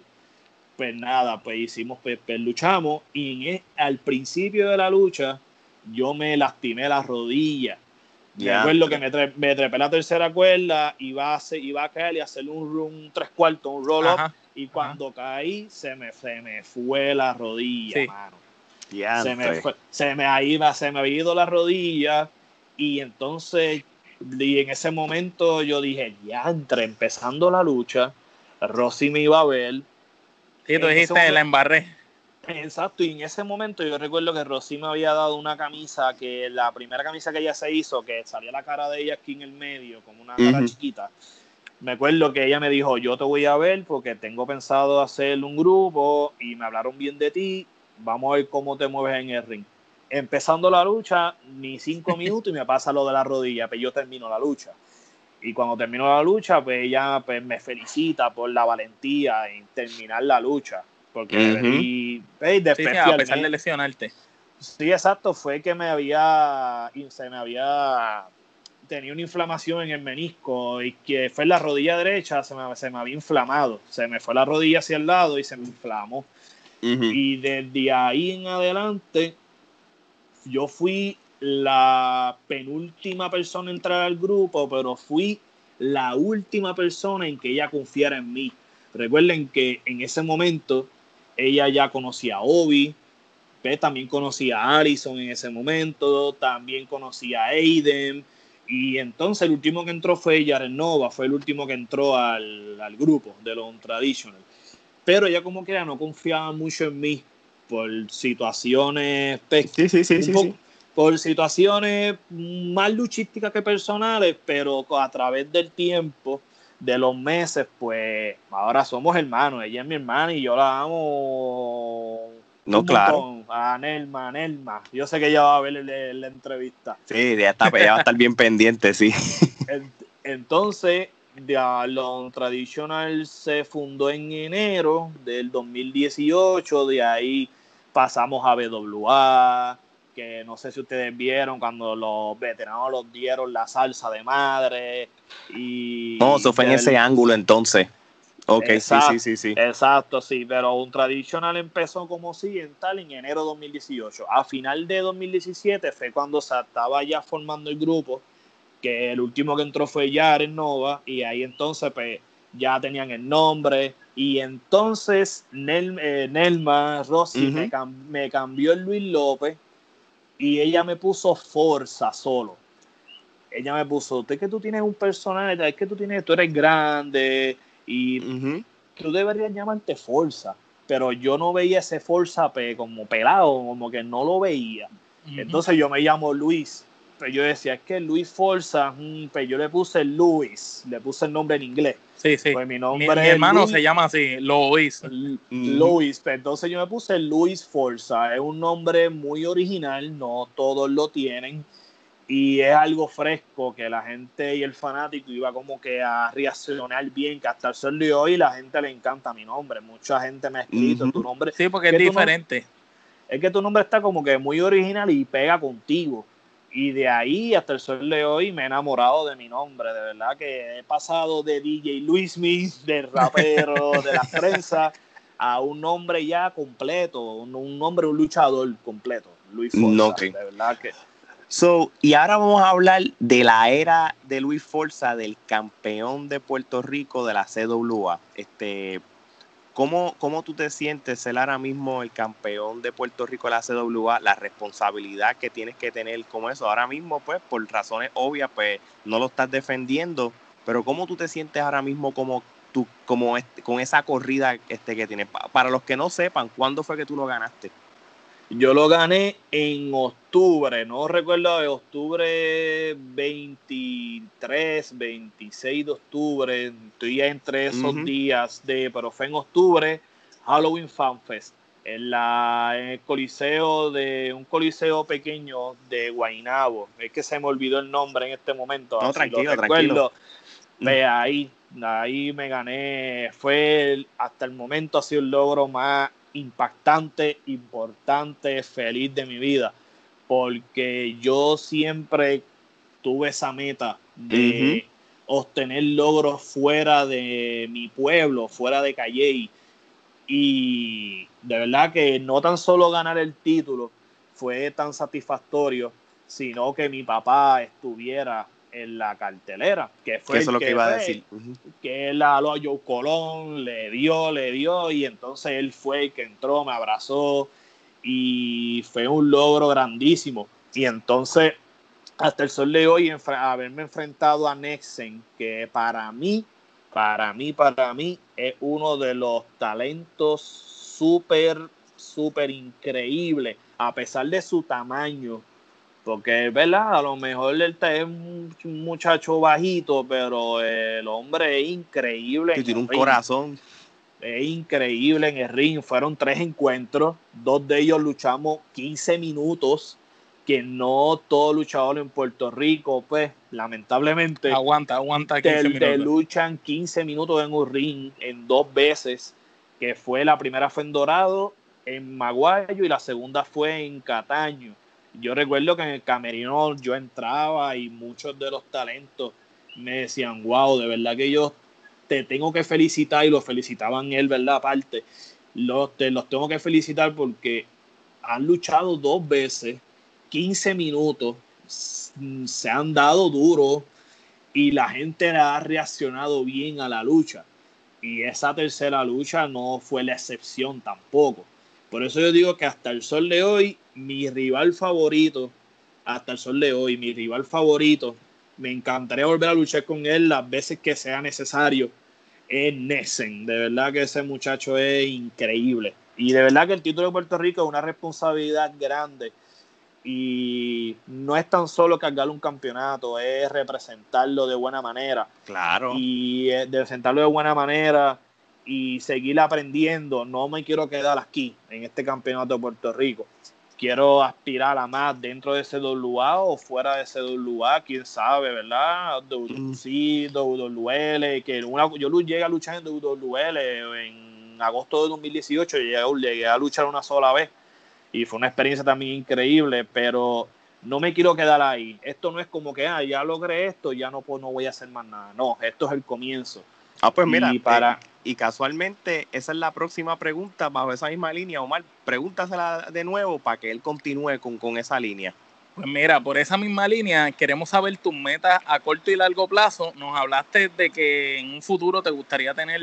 Pues nada, pues hicimos, pues, pues luchamos. Y e, al principio de la lucha, yo me lastimé la rodilla. Yeah. Recuerdo que me, me, trepé la tercera cuerda, iba a, hacer, iba a caer y hacer un, un tres cuartos, un roll-up y cuando caí, se me, se me fue la rodilla, mano. se me, fue, se, me iba, se me había ido la rodilla. Y entonces, y en ese momento yo dije, ya, entre empezando la lucha, Rosy me iba a ver. Sí, tú dijiste, la embarré. Exacto, y en ese momento yo recuerdo que Rosy me había dado una camisa que la primera camisa que ella se hizo, que salía la cara de ella aquí en el medio, como una cara chiquita me acuerdo que ella me dijo, yo te voy a ver porque tengo pensado hacer un grupo y me hablaron bien de ti, vamos a ver cómo te mueves en el ring. Empezando la lucha, ni cinco minutos y me pasa lo de la rodilla, pero pues yo termino la lucha. Y cuando termino la lucha, pues ella pues, me felicita por la valentía en terminar la lucha. Porque y, a pesar de lesionarte. Sí, exacto, fue que me había, se me había tenía una inflamación en el menisco y que fue en la rodilla derecha, se me, se me había inflamado. Se me fue la rodilla hacia el lado y se me inflamó. Y desde ahí en adelante, yo fui la penúltima persona en entrar al grupo, pero fui la última persona en que ella confiara en mí. Recuerden que en ese momento ella ya conocía a Obi, también conocía a Allison en ese momento, también conocía a Aiden, y entonces el último que entró fue Yaren Nova, fue el último que entró al, grupo de los traditional. Pero ella como que ya no confiaba mucho en mí por situaciones sí, sí, sí, por situaciones más luchísticas que personales, pero a través del tiempo, de los meses, pues ahora somos hermanos. Ella es mi hermana y yo la amo No, claro. A Nelma, Nelma. Yo sé que ella va a ver la, entrevista. Sí, ya está, ella va a estar bien pendiente, sí. Entonces, Dialon Traditional se fundó en enero del 2018, de ahí pasamos a BWA, que no sé si ustedes vieron cuando los veteranos los dieron la salsa de madre. Y no, eso fue en ese ángulo entonces. Ok, sí, sí, sí, sí. Exacto, sí, pero un tradicional empezó como occidental en enero de 2018. A final de 2017 fue cuando se estaba ya formando el grupo, que el último que entró fue Yaren Nova, y ahí entonces pues ya tenían el nombre, y entonces eh, Nelma Rossi me, me cambió el Luis López y ella me puso Forza solo. Ella me puso, usted que tú tienes un personaje, es que tú tienes, tú eres grande y tú deberías llamarte Forza. Pero yo no veía ese Forza como pelado, como que no lo veía. Entonces yo me llamo Luis. Pero yo decía, es que Luis Forza, mm, pero yo le puse Luis, le puse el nombre en inglés. Sí, sí. Pues mi nombre mi, hermano se llama así, Luis. Luis. Pues entonces yo me puse Luis Forza. Es un nombre muy original, no todos lo tienen. Y es algo fresco que la gente y el fanático iba como que a reaccionar bien, que hasta el sol de hoy la gente le encanta mi nombre. Mucha gente me ha escrito tu nombre. Sí, porque es diferente. es que tu nombre está como que muy original y pega contigo. Y de ahí hasta el sol de hoy me he enamorado de mi nombre. De verdad que he pasado de DJ Luis Smith, de rapero, de la prensa, a un nombre ya completo, un, nombre, un luchador completo. Luis Forza. De verdad que. So, y ahora vamos a hablar de la era de Luis Forza, del campeón de Puerto Rico de la CWA. Este, ¿Cómo, ¿Cómo tú te sientes ser ahora mismo el campeón de Puerto Rico de la CWA? La responsabilidad que tienes que tener como eso. Ahora mismo, pues, por razones obvias, pues, no lo estás defendiendo. Pero ¿cómo tú te sientes ahora mismo como tú, como este, con esa corrida este que tienes? Para los que no sepan, ¿cuándo fue que tú lo ganaste? Yo lo gané en octubre, no recuerdo, de octubre 23, 26 de octubre, estoy entre esos días de, pero fue en octubre, Halloween Fan Fest, en, la, en el coliseo de, un coliseo pequeño de Guainabo, es que se me olvidó el nombre en este momento. No, tranquilo, tranquilo. Ve ahí, ahí me gané, fue hasta el momento ha sido el logro más impactante, importante, feliz de mi vida, porque yo siempre tuve esa meta de obtener logros fuera de mi pueblo, fuera de Calle. Y de verdad que no tan solo ganar el título fue tan satisfactorio, sino que mi papá estuviera en la cartelera, que fue eso lo que, iba a decir. Que él habló a Joe Colón, le dio, le dio, y entonces él fue el que entró, me abrazó, y fue un logro grandísimo. Y entonces, hasta el sol de hoy, haberme enfrentado a Nexen, que para mí, para mí, para mí, es uno de los talentos súper, súper increíble, a pesar de su tamaño porque es verdad, a lo mejor él es un muchacho bajito, pero el hombre es increíble. tiene un corazón. Es increíble en el ring. Fueron tres encuentros. Dos de ellos luchamos 15 minutos. Que no todo luchador en Puerto Rico, pues, lamentablemente. Aguanta, aguanta 15 minutos. Te luchan 15 minutos en un ring en dos veces. Que fue la primera fue en Dorado, en Maguayo, y la segunda fue en Cataño yo recuerdo que en el camerino yo entraba y muchos de los talentos me decían, wow, de verdad que yo te tengo que felicitar y lo felicitaban él, ¿verdad? Aparte, los, te, los tengo que felicitar porque han luchado dos veces, 15 minutos, se han dado duro y la gente ha reaccionado bien a la lucha. Y esa tercera lucha no fue la excepción tampoco. Por eso yo digo que hasta el sol de hoy, mi rival favorito, hasta el sol de hoy, mi rival favorito, me encantaría volver a luchar con él las veces que sea necesario, es Nessen. De verdad que ese muchacho es increíble. Y de verdad que el título de Puerto Rico es una responsabilidad grande. Y no es tan solo cargar un campeonato, es representarlo de buena manera. Claro. Y de representarlo de buena manera y seguir aprendiendo. No me quiero quedar aquí en este campeonato de Puerto Rico. Quiero aspirar a más dentro de ese WA o fuera de ese WA, quién sabe, ¿verdad? WC, WWL, que una, yo llegué a luchar en WWL en agosto de 2018, llegué, llegué a luchar una sola vez y fue una experiencia también increíble, pero no me quiero quedar ahí. Esto no es como que, ah, ya logré esto, ya no, pues, no voy a hacer más nada. No, esto es el comienzo. Ah, pues mira, y, para... Eh, y casualmente esa es la próxima pregunta bajo esa misma línea. Omar, pregúntasela de nuevo para que él continúe con, con esa línea. Pues mira, por esa misma línea queremos saber tus metas a corto y largo plazo. Nos hablaste de que en un futuro te gustaría tener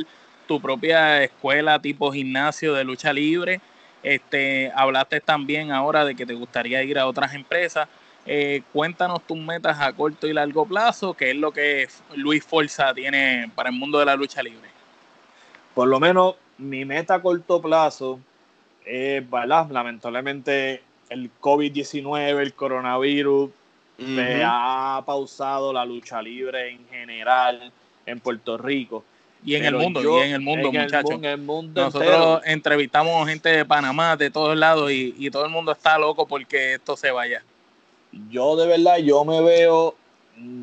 tu propia escuela tipo gimnasio de lucha libre. Este, hablaste también ahora de que te gustaría ir a otras empresas. Eh, cuéntanos tus metas a corto y largo plazo, que es lo que Luis Forza tiene para el mundo de la lucha libre. Por lo menos mi meta a corto plazo es, ¿verdad? Lamentablemente el COVID-19, el coronavirus, me ha pausado la lucha libre en general en Puerto Rico. Y en el mundo, y en el mundo, muchachos. Nosotros entrevistamos gente de Panamá, de todos lados, y, y todo el mundo está loco porque esto se vaya yo de verdad, yo me veo,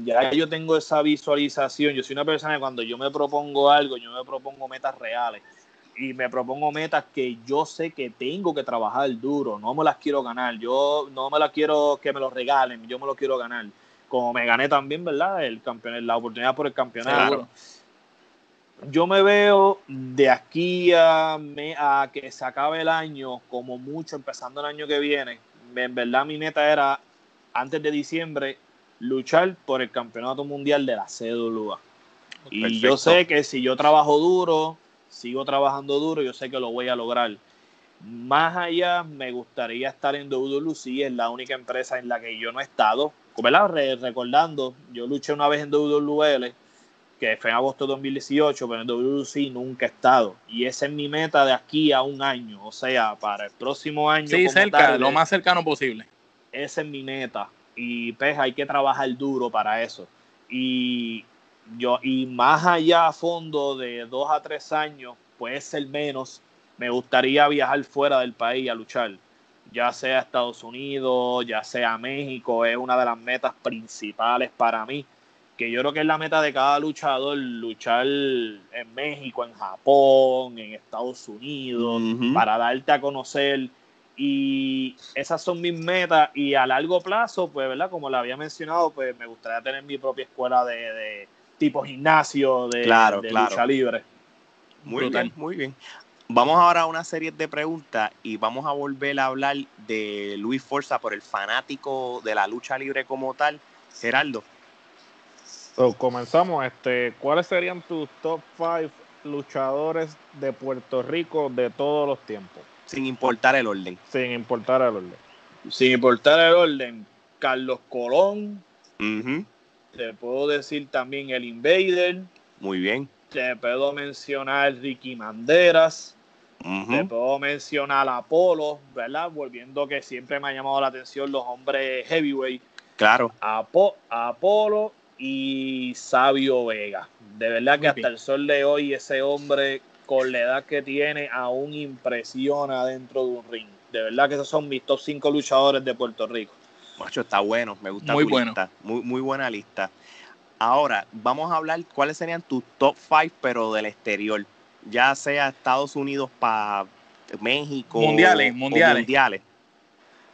ya yo tengo esa visualización, yo soy una persona que cuando yo me propongo algo, yo me propongo metas reales y me propongo metas que yo sé que tengo que trabajar duro, no me las quiero ganar, yo no me las quiero que me los regalen, yo me lo quiero ganar. Como me gané también, ¿verdad? El campeón, la oportunidad por el campeonato. Yo me veo de aquí a, a que se acabe el año, como mucho, empezando el año que viene. En verdad mi meta era antes de diciembre luchar por el campeonato mundial de la CWA. Y yo sé que si yo trabajo duro, sigo trabajando duro, yo sé que lo voy a lograr. Más allá, me gustaría estar en WWC, es la única empresa en la que yo no he estado. ¿verdad? recordando, yo luché una vez en WWL, que fue en agosto de 2018, pero en WWC nunca he estado. Y esa es mi meta de aquí a un año, o sea, para el próximo año. Sí, cerca, lo más cercano posible esa es mi meta y pues hay que trabajar duro para eso. Y yo, y más allá a fondo de dos a tres años, puede ser menos, me gustaría viajar fuera del país a luchar, ya sea a Estados Unidos, ya sea a México, es una de las metas principales para mí, que yo creo que es la meta de cada luchador, luchar en México, en Japón, en Estados Unidos, para darte a conocer y esas son mis metas y a largo plazo, pues, ¿verdad? Como le había mencionado, pues me gustaría tener mi propia escuela de, tipo gimnasio, de, lucha libre. Muy bien, muy bien. Vamos ahora a una serie de preguntas y vamos a volver a hablar de Luis Forza por el fanático de la lucha libre como tal. Geraldo. comenzamos. Este, ¿Cuáles serían tus top 5 luchadores de Puerto Rico de todos los tiempos? Sin importar el orden. Sin importar el orden. Sin importar el orden. Carlos Colón. Te puedo decir también el Invader. Muy bien. Te puedo mencionar Ricky Manderas. Te puedo mencionar Apolo, ¿verdad? Volviendo que siempre me ha llamado la atención los hombres heavyweight. Claro. Apolo y Sabio Vega. De verdad que hasta el sol de hoy ese hombre con la edad que tiene, aún impresiona dentro de un ring. De verdad que esos son mis top 5 luchadores de Puerto Rico. Macho, está bueno, me gusta muy bueno. Muy, muy buena lista. Ahora, vamos a hablar cuáles serían tus top 5, pero del exterior. Ya sea Estados Unidos para México. Mundiales, mundiales. mundiales.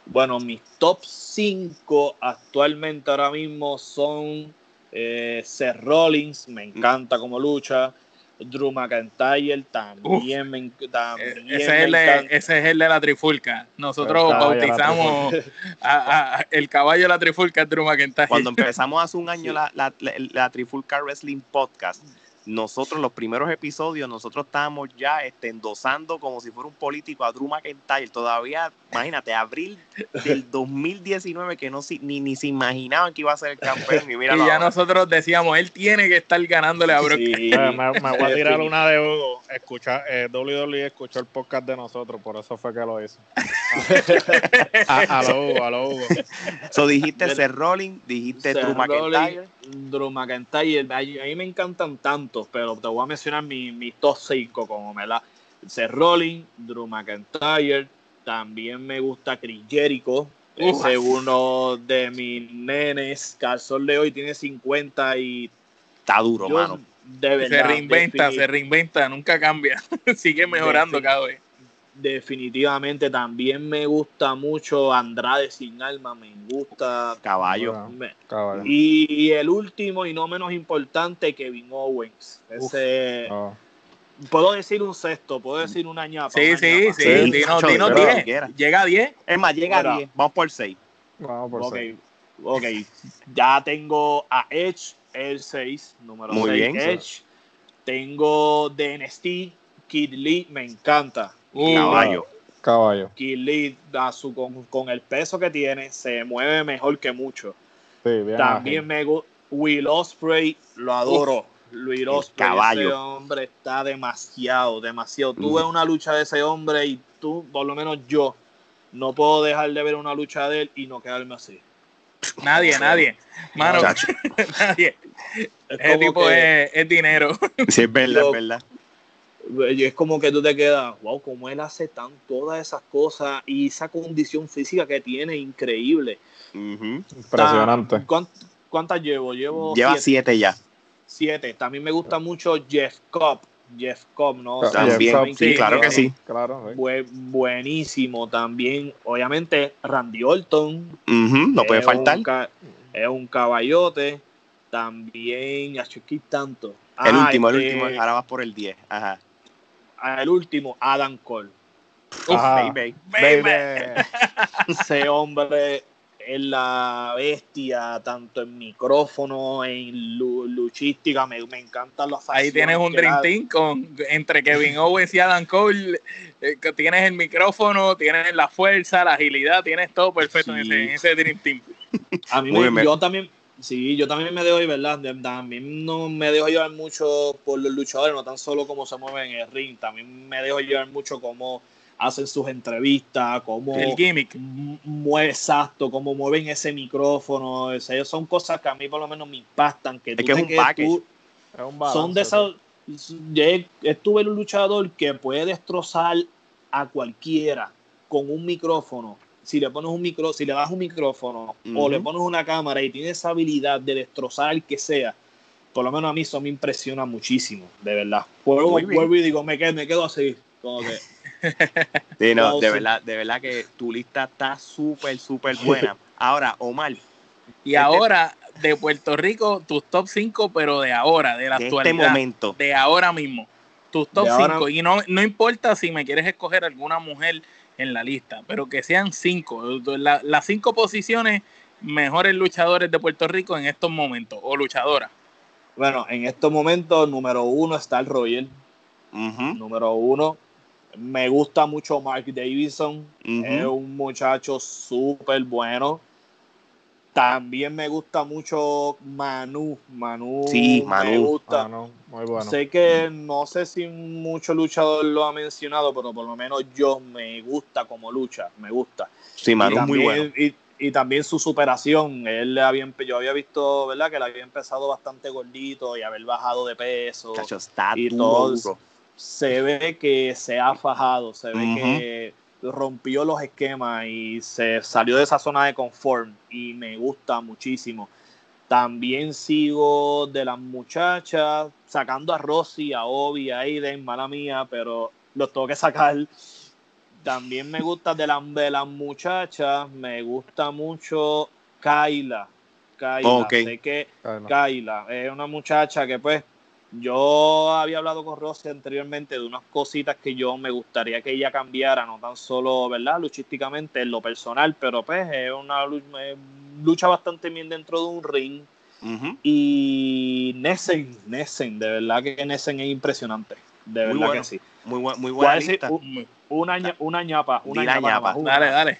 Bueno, mis top 5 actualmente ahora mismo son eh, Seth Rollins, me encanta como lucha. Drew McIntyre también me, también ese, es el de, ese es el de la trifulca. Nosotros bautizamos a, el caballo de la trifulca Drew McIntyre. Cuando empezamos hace un año la, la, la, Trifulca Wrestling Podcast, nosotros, los primeros episodios, nosotros estábamos ya este, endosando como si fuera un político a Drew McIntyre. Todavía, imagínate, abril del 2019, que no ni, ni se imaginaban que iba a ser el campeón. Y, mira y ya nosotros decíamos, él tiene que estar ganándole a Brock. Sí. me, me, voy a tirar una de Hugo. Escucha, eh, WWE escuchó el podcast de nosotros, por eso fue que lo hizo. a, lo Hugo, a lo Hugo. So dijiste Seth Rollins, dijiste Drew McIntyre. Drew McIntyre, a, mí me encantan tantos, pero te voy a mencionar mis mi top 5 como me la. Seth Rollins, Drew McIntyre, también me gusta Chris Jericho, ese es uno de mis nenes, sol de hoy tiene 50 y... Está duro, mano. se reinventa, se reinventa, nunca cambia. Sigue mejorando cada vez. Definitivamente también me gusta mucho Andrade sin alma, me gusta. Caballo. Y, el último y no menos importante, Kevin Owens. Ese. Puedo decir un sexto, puedo decir una ñapa. Sí, sí, sí, Dino, 10. Llega a 10. Es más, llega a 10. Vamos por 6. Vamos por 6. Ok, ya tengo a Edge, el 6, número 6. Muy bien. Edge. Tengo DNST, Kid Lee, me encanta. Uh, caballo. Caballo. Kid Lee, su, con, con, el peso que tiene, se mueve mejor que mucho. Sí, bien También me gusta. Will Osprey, lo adoro. Luis Osprey, ese hombre está demasiado, demasiado. Tú ves una lucha de ese hombre y tú, por lo menos yo, no puedo dejar de ver una lucha de él y no quedarme así. Nadie, nadie. Mano, nadie. ese tipo es, es, dinero. Sí, es verdad, es verdad. Es como que tú te quedas, wow, como él hace tan todas esas cosas y esa condición física que tiene, increíble. Impresionante. ¿Cuántas llevo? Llevo Lleva siete ya. 7. También me gusta mucho Jeff Cobb. Jeff Cobb, ¿no? También, sí, claro que sí. Claro, buenísimo también. Obviamente, Randy Orton. no puede faltar. es un caballote. También, aquí tanto. El ah, último, el este último. Ahora vas por el 10. Ajá. El último, Adam Cole. Uf, baby. baby. Ese hombre es la bestia, tanto en micrófono, en luchística, me, me encantan los Ahí tienes un Dream Team con, entre Kevin Owens y Adam Cole, eh, tienes el micrófono, tienes la fuerza, la agilidad, tienes todo perfecto en, ese, Dream Team. A mí me, yo también, sí, yo también me dejo ir, ¿verdad? También no me dejo llevar mucho por los luchadores, no tan solo cómo se mueven en el ring, también me dejo llevar mucho como hacen sus entrevistas, cómo el gimmick mueve exacto, cómo mueven ese micrófono, esas son cosas que a mí por lo menos me impactan, que, es, que es un package. son de esas estuve en un luchador que puede destrozar a cualquiera con un micrófono. Si le pones un micro, si le das un micrófono o le pones una cámara y tiene esa habilidad de destrozar al que sea, por lo menos a mí eso me impresiona muchísimo, de verdad. Vuelvo, y digo, me quedo, me quedo así, como que Sí, no, de verdad, de verdad que tu lista está súper, súper buena. Ahora, Omar. Y ahora, de Puerto Rico, tus top 5, pero de ahora, de la de este actualidad. Este momento. De ahora mismo. Tus top 5. Y no, no importa si me quieres escoger alguna mujer en la lista, pero que sean 5. las 5 posiciones mejores luchadores de Puerto Rico en estos momentos, o luchadoras. Bueno, en estos momentos, número uno está el Royal. Número uno. Me gusta mucho Mark Davidson. Es un muchacho súper bueno. También me gusta mucho Manu. Manu, sí, Manu. me gusta. muy bueno. Sé que no sé si mucho luchador lo ha mencionado, pero por lo menos yo me gusta como lucha. Me gusta. Sí, Manu muy bueno. Y, también su superación. Él había, yo había visto, ¿verdad? Que él había empezado bastante gordito y haber bajado de peso. está y todo se ve que se ha fajado, se ve que rompió los esquemas y se salió de esa zona de confort y me gusta muchísimo. También sigo de las muchachas, sacando a Rosy, a Obi, a Aiden, mala mía, pero los tengo que sacar. También me gusta de, de las muchachas, me gusta mucho Kaila. Kaila, sé que Kaila es una muchacha que pues yo había hablado con Rosy anteriormente de unas cositas que yo me gustaría que ella cambiara, no tan solo, ¿verdad? Luchísticamente, en lo personal, pero pues es una lucha bastante bien dentro de un ring. Y Nessen, Nessen, de verdad que Nessen es impresionante. De verdad que sí. Muy, muy buena lista. una, una ñapa. Una ñapa. Dale, dale.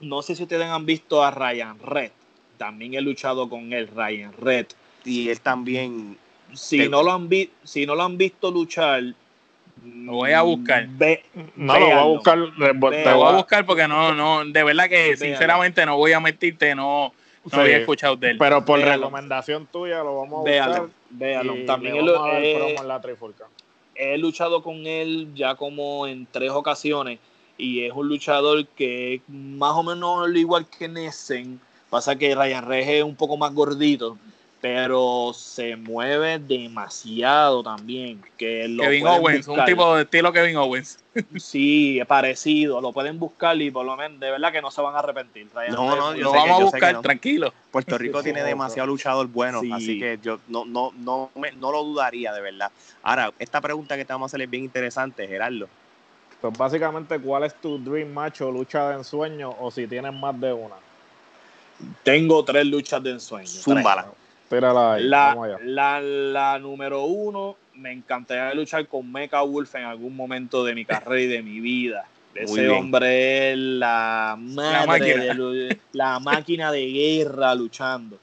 No sé si ustedes han visto a Ryan Red. También he luchado con él, Ryan Red. Y él también si, no lo han si no lo han visto luchar, Lo voy a buscar. no, lo voy a buscar. Te voy a buscar porque no, no, de verdad que sinceramente no voy a mentirte, no, no había escuchado de él. Pero por recomendación tuya lo vamos a buscar. Véalo, También él, eh, en la he luchado con él ya como en tres ocasiones y es un luchador que más o menos igual que Nessen. Pasa que Ryan Reyes es un poco más gordito, pero se mueve demasiado también. Que lo Kevin Owens, un tipo de estilo Kevin Owens. Sí, parecido, lo pueden buscar y por lo menos de verdad que no se van a arrepentir. no, no, lo vamos a buscar, tranquilo. Puerto Rico tiene demasiado luchador bueno, así que yo no, no, no, no lo dudaría de verdad. Ahora, esta pregunta que te vamos a hacer es bien interesante, Gerardo. Pues básicamente, ¿cuál es tu dream match o lucha de ensueño o si tienes más de una? Tengo tres luchas de ensueño. Zúmbala. La, la, la, número uno, me encantaría luchar con Mecha Wolf en algún momento de mi carrera y de mi vida. Ese hombre es la madre la de la máquina de guerra luchando.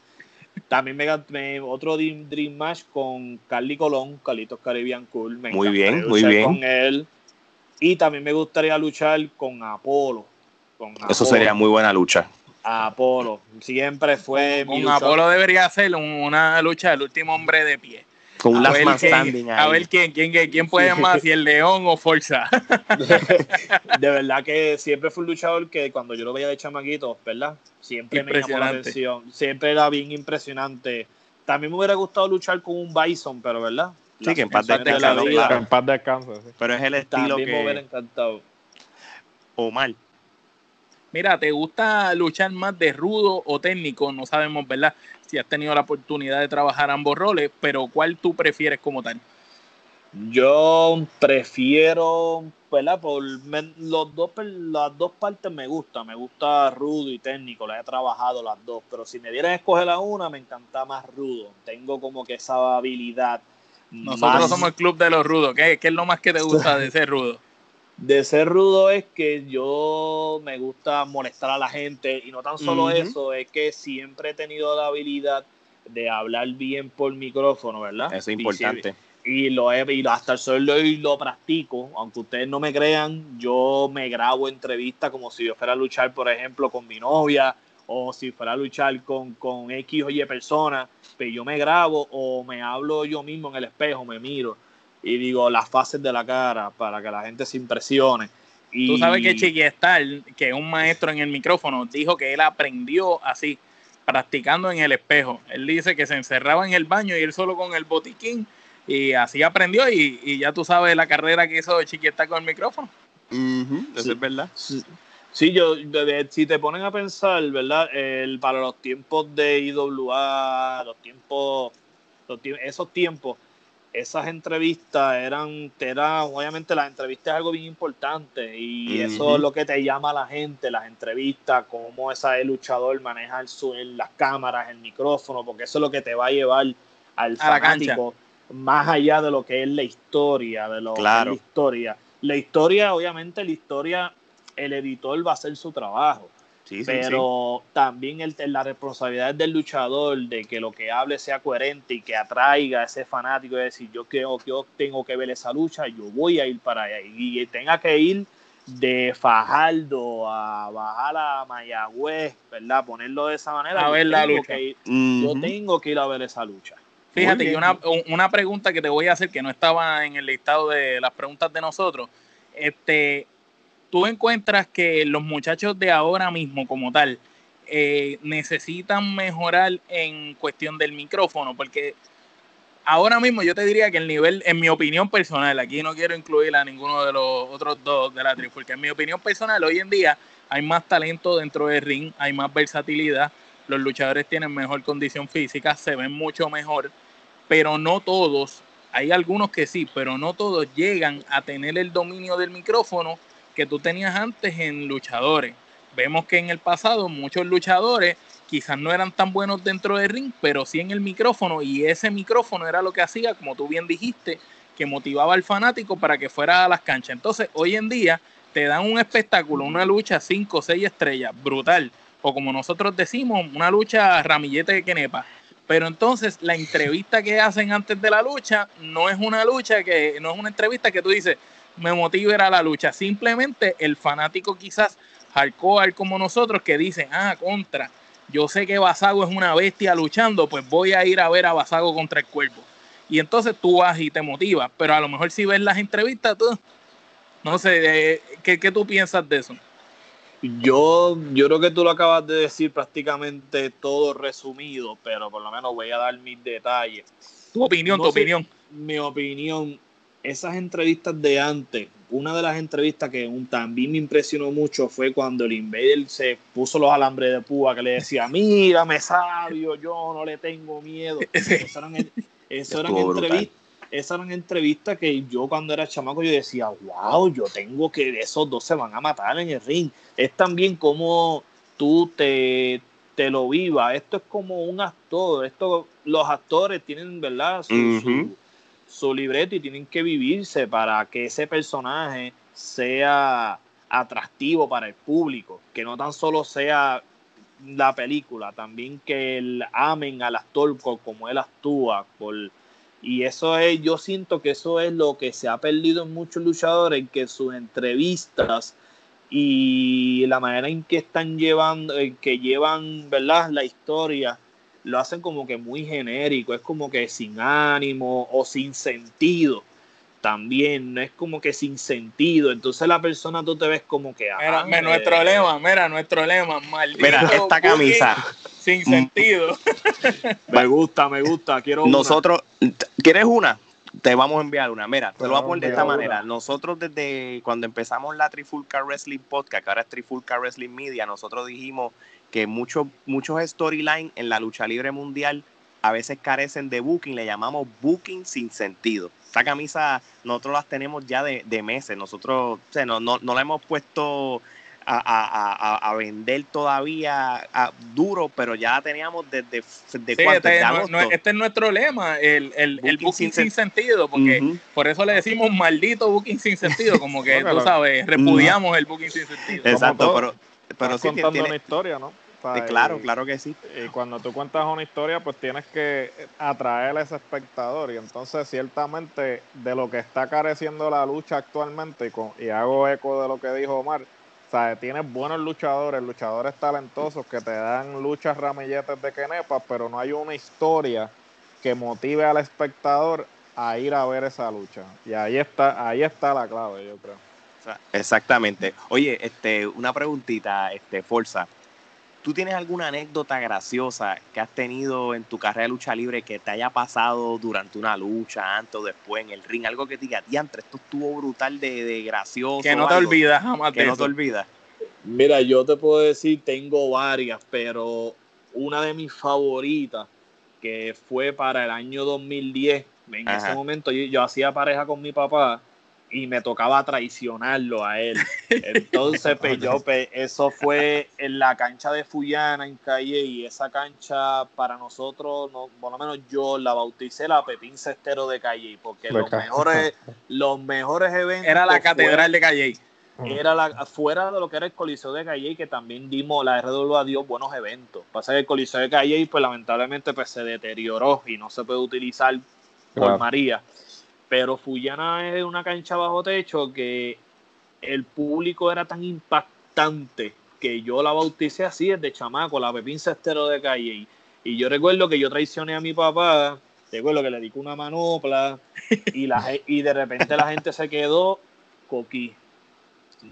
También me, otro Dream, Match con Carly Colón, Carlitos Caribbean Cool. Me muy bien, muy bien. Con él. Y también me gustaría luchar con Apolo. Con Eso sería muy buena lucha. Apolo. Siempre fue. Con, Apolo debería hacer una lucha del último hombre de pie. Con un last man standing A ver quién, quién, quién puede más, si el León o Forza. de verdad que siempre fue un luchador que cuando yo lo veía de chamaquito, ¿verdad? Siempre me llamó la atención. Siempre era bien impresionante. También me hubiera gustado luchar con un Bison, pero ¿verdad? Sí, que en paz paz descanse. Pero es el estilo También que... me hubiera encantado. Omar. Mira, ¿te gusta luchar más de rudo o técnico? No sabemos, ¿verdad? Si has tenido la oportunidad de trabajar ambos roles, pero ¿cuál tú prefieres como tal? Yo prefiero, ¿verdad? Por los dos, las dos partes me gustan. Me gusta rudo y técnico, las he trabajado las dos. Pero si me dieran a escoger la una, me encanta más rudo. Tengo como que esa habilidad. Nosotros somos el club de los rudos. ¿Qué, ¿Qué es lo más que te gusta de ser rudo? De ser rudo es que yo me gusta molestar a la gente y no tan solo eso, es que siempre he tenido la habilidad de hablar bien por micrófono, ¿verdad? Eso es importante. Y, lo he, y hasta el sol y lo practico, aunque ustedes no me crean, yo me grabo entrevistas como si yo fuera a luchar, por ejemplo, con mi novia o si fuera a luchar con, con X o Y personas, pero pues yo me grabo o me hablo yo mismo en el espejo, me miro y digo las fases de la cara para que la gente se impresione. Y... Tú sabes que Chiquiestal, que es un maestro en el micrófono, dijo que él aprendió así, practicando en el espejo. Él dice que se encerraba en el baño y él solo con el botiquín y así aprendió y, ya tú sabes la carrera que hizo Chiquiestal con el micrófono. Eso es verdad. Sí. yo, si te ponen a pensar, ¿verdad? El, para los tiempos de IWA, los tiempos, esos tiempos, esas entrevistas eran, eran, obviamente las entrevistas es algo bien importante y eso es lo que te llama a la gente, las entrevistas, cómo ese luchador maneja el, las cámaras, el micrófono, porque eso es lo que te va a llevar al fanático más allá de lo que es la historia, de lo que es la historia. La historia, obviamente, la historia, el editor va a hacer su trabajo pero también el, la responsabilidad del luchador de que lo que hable sea coherente y que atraiga a ese fanático y decir yo creo que yo tengo que ver esa lucha, yo voy a ir para allá y, tenga que ir de Fajardo a bajar a Mayagüez, ¿verdad? Ponerlo de esa manera. A ver la lucha. Yo tengo que ir a ver esa lucha. Fíjate que una, una pregunta que te voy a hacer que no estaba en el listado de las preguntas de nosotros. Este, tú encuentras que los muchachos de ahora mismo como tal eh, necesitan mejorar en cuestión del micrófono, porque ahora mismo yo te diría que el nivel, en mi opinión personal, aquí no quiero incluir a ninguno de los otros dos de la tri, porque en mi opinión personal hoy en día hay más talento dentro del ring, hay más versatilidad, los luchadores tienen mejor condición física, se ven mucho mejor, pero no todos, hay algunos que sí, pero no todos llegan a tener el dominio del micrófono que tú tenías antes en luchadores. Vemos que en el pasado muchos luchadores quizás no eran tan buenos dentro del ring, pero sí en el micrófono y ese micrófono era lo que hacía, como tú bien dijiste, que motivaba al fanático para que fuera a las canchas. Entonces, hoy en día te dan un espectáculo, una lucha 5 o 6 estrellas, brutal, o como nosotros decimos, una lucha ramillete de quenepa, Pero entonces la entrevista que hacen antes de la lucha no es una lucha que no es una entrevista que tú dices me motiva a la lucha. Simplemente el fanático quizás hardcore como nosotros que dicen, ah, contra, yo sé que Basago es una bestia luchando, pues voy a ir a ver a Basago contra el cuerpo. Y entonces tú vas y te motivas, pero a lo mejor si ves las entrevistas, tú, no sé, eh, ¿qué, ¿qué, tú piensas de eso? Yo, yo creo que tú lo acabas de decir prácticamente todo resumido, pero por lo menos voy a dar mis detalles. Tu opinión, tu opinión. Mi opinión, esas entrevistas de antes, una de las entrevistas que también me impresionó mucho fue cuando el Invader se puso los alambres de púa que le decía, mírame sabio, yo no le tengo miedo. Eso eran, eso eran entrevistas esas eran entrevistas que yo cuando era chamaco yo decía, wow, yo tengo que, esos dos se van a matar en el ring. Es también como tú te, te lo vivas. Esto es como un actor. Esto, los actores tienen, ¿verdad? Su, su, libreto y tienen que vivirse para que ese personaje sea atractivo para el público, que no tan solo sea la película, también que el amen al actor como él actúa, por y eso es, yo siento que eso es lo que se ha perdido en muchos luchadores, que sus entrevistas y la manera en que están llevando, en que llevan, ¿verdad? La historia, lo hacen como que muy genérico, es como que sin ánimo o sin sentido. También no es como que sin sentido. Entonces la persona tú te ves como que. Mira, nuestro lema, mira, nuestro lema, maldito. Mira, esta camisa sin sentido. me gusta, me gusta. Quiero Nosotros, ¿quieres una? Te vamos a enviar una. Mira, te lo voy a poner de esta manera. Nosotros desde cuando empezamos la Trifulca Wrestling Podcast, que ahora es Trifulca Wrestling Media, nosotros dijimos que muchos muchos storylines en la lucha libre mundial a veces carecen de booking, le llamamos booking sin sentido. Esta camisa nosotros las tenemos ya de, meses, nosotros o sea, no, no, no la hemos puesto a, vender todavía duro, pero ya teníamos desde, de este, este, es nuestro lema, el, el booking, sin, sentido, porque por eso le decimos maldito booking sin sentido, como que tú sabes, repudiamos el booking sin sentido. Exacto, pero, pero sí contando una historia, ¿no? claro, claro que sí. Y cuando tú cuentas una historia, pues tienes que atraer a ese espectador. Y entonces, ciertamente, de lo que está careciendo la lucha actualmente, y, con, y hago eco de lo que dijo Omar, o sea, tienes buenos luchadores, luchadores talentosos que te dan luchas ramilletes de quenepas, pero no hay una historia que motive al espectador a ir a ver esa lucha. Y ahí está, ahí está la clave, yo creo. Exactamente. Oye, este, una preguntita, este, Forza. ¿Tú tienes alguna anécdota graciosa que has tenido en tu carrera de lucha libre que te haya pasado durante una lucha, antes o después en el ring? Algo que te diga, diantre, esto estuvo brutal de, gracioso. Que no te olvidas jamás. Que no te olvidas. Mira, yo te puedo decir, tengo varias, pero una de mis favoritas, que fue para el año 2010, en ese momento yo hacía pareja con mi papá y me tocaba traicionarlo a él. Entonces, pues yo, pues, eso fue en la cancha de Fuyana en Calle y esa cancha para nosotros, no, por lo menos yo la bauticé la Pepín Cestero de Calle porque los mejores, los mejores eventos... Era la catedral de Calle. Era la, fuera de lo que era el Coliseo de Calle que también dimos, la RWA dio buenos eventos. Pasa que el Coliseo de Calle pues lamentablemente pues se deterioró y no se puede utilizar por María pero Fuyana es una cancha bajo techo que el público era tan impactante que yo la bauticé así desde chamaco, la Pepín Cestero de calle. Y, yo recuerdo que yo traicioné a mi papá, recuerdo que le di una manopla y, la, y de repente la gente se quedó coquí.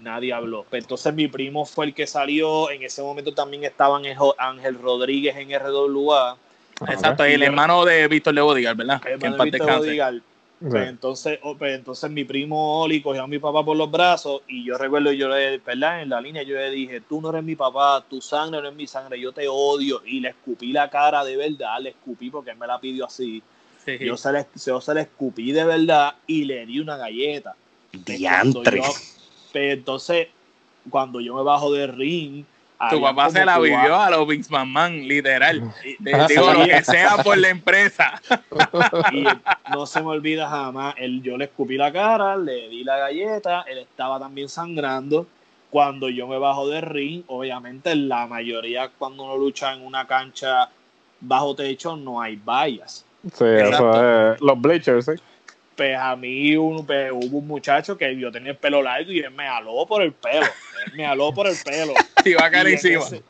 Nadie habló. Pues entonces mi primo fue el que salió. En ese momento también estaba Ángel Rodríguez en RWA. Exacto, el hermano de Víctor de Bodigar, ¿verdad? que en Víctor pues entonces, oh, pues entonces mi primo Oli cogió a mi papá por los brazos y yo recuerdo, yo le, ¿verdad? En la línea yo le dije, tú no eres mi papá, tu sangre no es mi sangre, yo te odio. Y le escupí la cara de verdad, le escupí porque él me la pidió así. Yo, se le, yo se le escupí de verdad y le di una galleta. Diantre. Pues entonces, cuando yo me bajo de ring, tu papá se la vivió a los Vince McMahon, literal. Digo, lo que sea por la empresa. Y no se me olvida jamás, él, yo le escupí la cara, le di la galleta, él estaba también sangrando. Cuando yo me bajo de ring, obviamente la mayoría cuando uno lucha en una cancha bajo techo no hay vallas. Sí, eso es, los bleachers, sí. Pues a mí un, pues, hubo un muchacho que yo tenía el pelo largo y él me jaló por el pelo. Él me jaló por el pelo. Y va a caer encima. él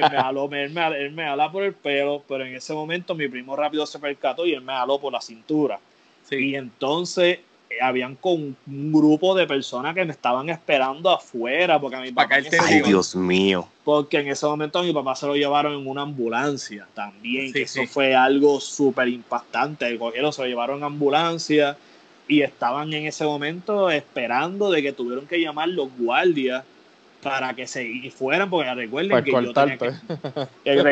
me, jaló, él, me, él me por el pelo, pero en ese momento mi primo rápido se percató y él me jaló por la cintura. Y entonces habían con un grupo de personas que me estaban esperando afuera porque a mi papá Ay, Dios mío. Porque en ese momento a mi papá se lo llevaron en una ambulancia también que eso fue algo súper impactante. Cogieron se lo llevaron en ambulancia y estaban en ese momento esperando de que tuvieron que llamar los guardias para que se fueran, porque recuerden que yo tenía que,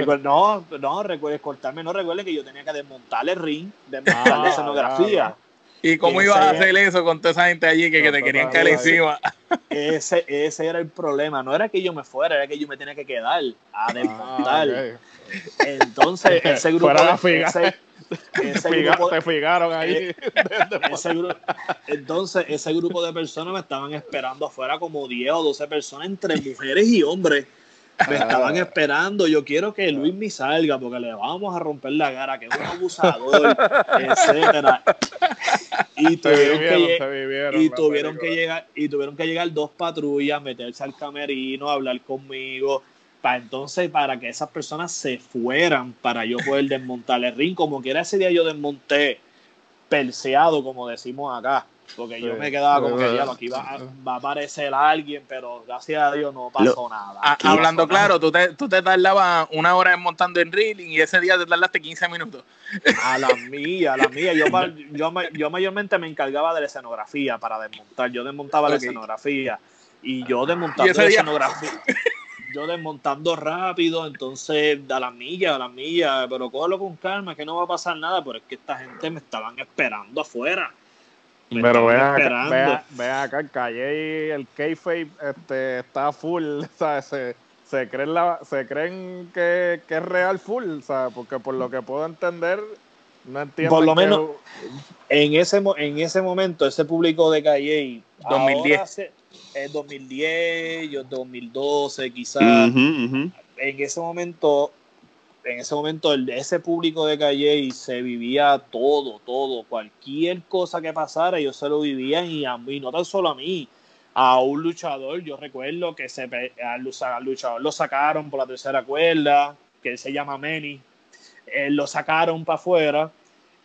no, no, recuerden cortarme, no recuerden que yo tenía que desmontar el ring, desmontar la ah, escenografía. ¿Y cómo ibas a hacer eso con toda esa gente allí que, te querían caer encima? Ese, ese era el problema. No era que yo me fuera, era que yo me tenía que quedar a ah, desmontar. Entonces, ese grupo. de, ese, te fijaron ahí. Eh, entonces, ese grupo de personas me estaban esperando afuera como 10 o 12 personas entre mujeres y hombres me estaban esperando. Yo quiero que Luis me salga porque le vamos a romper la cara, que es un abusador, etcétera. Y tuvieron, que, y tuvieron que llegar y tuvieron que llegar dos patrullas, meterse al camerino, hablar conmigo, para entonces para que esas personas se fueran para yo poder desmontar el ring. Como quiera ese día yo desmonté perseado, como decimos acá porque yo me quedaba como que ya aquí va, va, a aparecer alguien, pero gracias a Dios no pasó nada. hablando claro, tú te, tú te tardabas una hora desmontando en reeling y ese día te tardaste 15 minutos. A la mía, a la mía. Yo, yo, yo mayormente me encargaba de la escenografía para desmontar. Yo desmontaba la escenografía y yo desmontando la escenografía. yo desmontando rápido, entonces a la milla, a la milla, pero cógelo con calma, que no va a pasar nada, pero es que esta gente me estaban esperando afuera. Pero vean acá, vean, acá, el Calle y el Kayfabe este, está full, ¿sabes? Se, se creen, la, se creen que, que, es real full, ¿sabes? Porque por lo que puedo entender, no entiendo. Por lo menos en ese, en ese momento, ese público de Calle 2010. Es 2010, yo 2012 quizás. En ese momento en ese momento ese público de Calle y se vivía todo, todo, cualquier cosa que pasara, ellos se lo vivían y a mí, no tan solo a mí, a un luchador, yo recuerdo que se, al, luchador lo sacaron por la tercera cuerda, que él se llama Manny, él lo sacaron para afuera,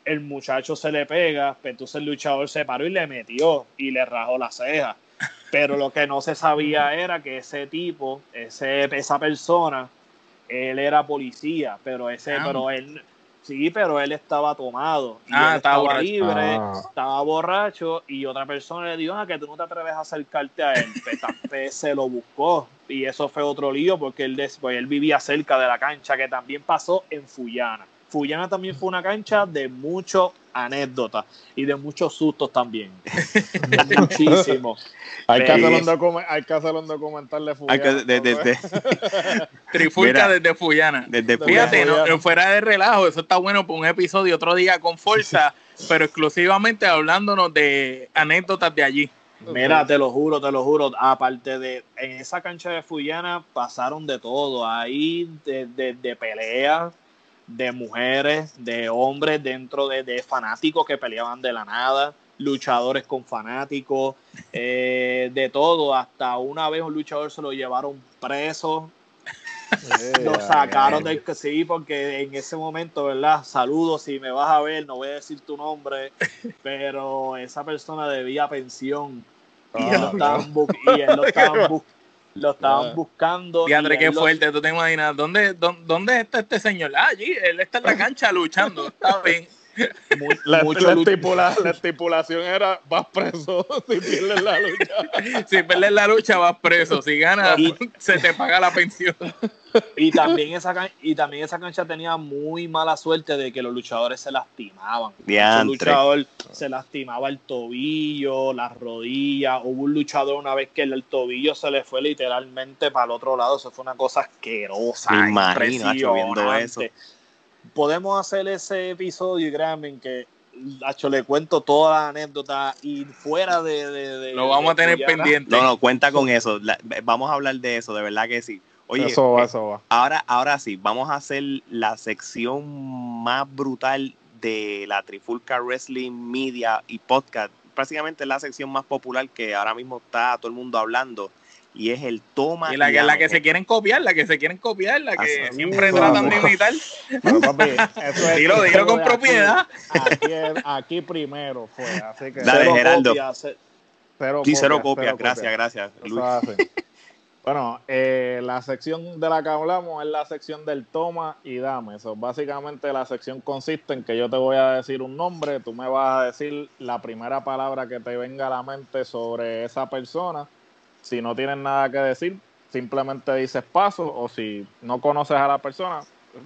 el muchacho se le pega, pero entonces el luchador se paró y le metió y le rajó la ceja. Pero lo que no se sabía era que ese tipo, ese, esa persona, él era policía, pero ese, ah. pero él, sí, pero él estaba tomado. Y ah, estaba, libre, ah. estaba borracho, y otra persona le dijo, ah, que tú no te atreves a acercarte a él. Se lo buscó. Y eso fue otro lío porque él, después, él vivía cerca de la cancha, que también pasó en Fullana. Fullana también fue una cancha de mucho anécdotas y de muchos sustos también. Muchísimo. Hay que, hacer un hay que hacer un documental de Fuyana. De, Trifulca desde Fuyana. Fíjate, No, fuera de relajo, eso está bueno por un episodio otro día con fuerza, pero exclusivamente hablándonos de anécdotas de allí. Mira, te lo juro, te lo juro. Aparte de, en esa cancha de Fuyana pasaron de todo. Ahí de, de, de peleas, de mujeres, de hombres dentro de, fanáticos que peleaban de la nada, luchadores con fanáticos, eh, de todo. Hasta una vez un luchador se lo llevaron preso. lo sacaron del que sí, porque en ese momento, ¿verdad? Saludos, si me vas a ver, no voy a decir tu nombre, pero esa persona debía pensión. y, él lo estaban, y él lo estaban buscando lo estaban buscando. Y André, qué fuerte, tú te imaginas, ¿dónde, dónde, está este señor? Ah, allí, él está en la cancha luchando, está bien. La, estipulación era vas preso si pierdes la lucha. si pierdes la lucha vas preso, si ganas se te paga la pensión. Y también esa y también esa cancha tenía muy mala suerte de que los luchadores se lastimaban. El luchador se lastimaba el tobillo, las rodillas. Hubo un luchador una vez que el, tobillo se le fue literalmente para el otro lado. Eso fue una cosa asquerosa. Imagínate viendo eso podemos hacer ese episodio, y créanme que Hacho, le cuento toda la anécdota y fuera de. Lo vamos a tener pendiente. No, no, cuenta con eso. vamos a hablar de eso, de verdad que sí. Oye, eso va, eh, eso va. Ahora, ahora sí, vamos a hacer la sección más brutal de la Trifulca Wrestling Media y Podcast. Prácticamente la sección más popular que ahora mismo está todo el mundo hablando. Y es el toma. Y la, que, la que se quieren copiar, la que se quieren copiar, la que Así- siempre tratan de imitar. Pero, papi, eso es Dilo, dilo con propiedad. Aquí, aquí, aquí primero fue, así que Dale, Cero Geraldo. cero Sí, cero copias. Gracias, gracias. Luis. Bueno, eh, la sección de la que hablamos es la sección del toma y dame. Eso, básicamente la sección consiste en que yo te voy a decir un nombre, tú me vas a decir la primera palabra que te venga a la mente sobre esa persona. Si no tienes nada que decir, simplemente dices paso o si no conoces a la persona,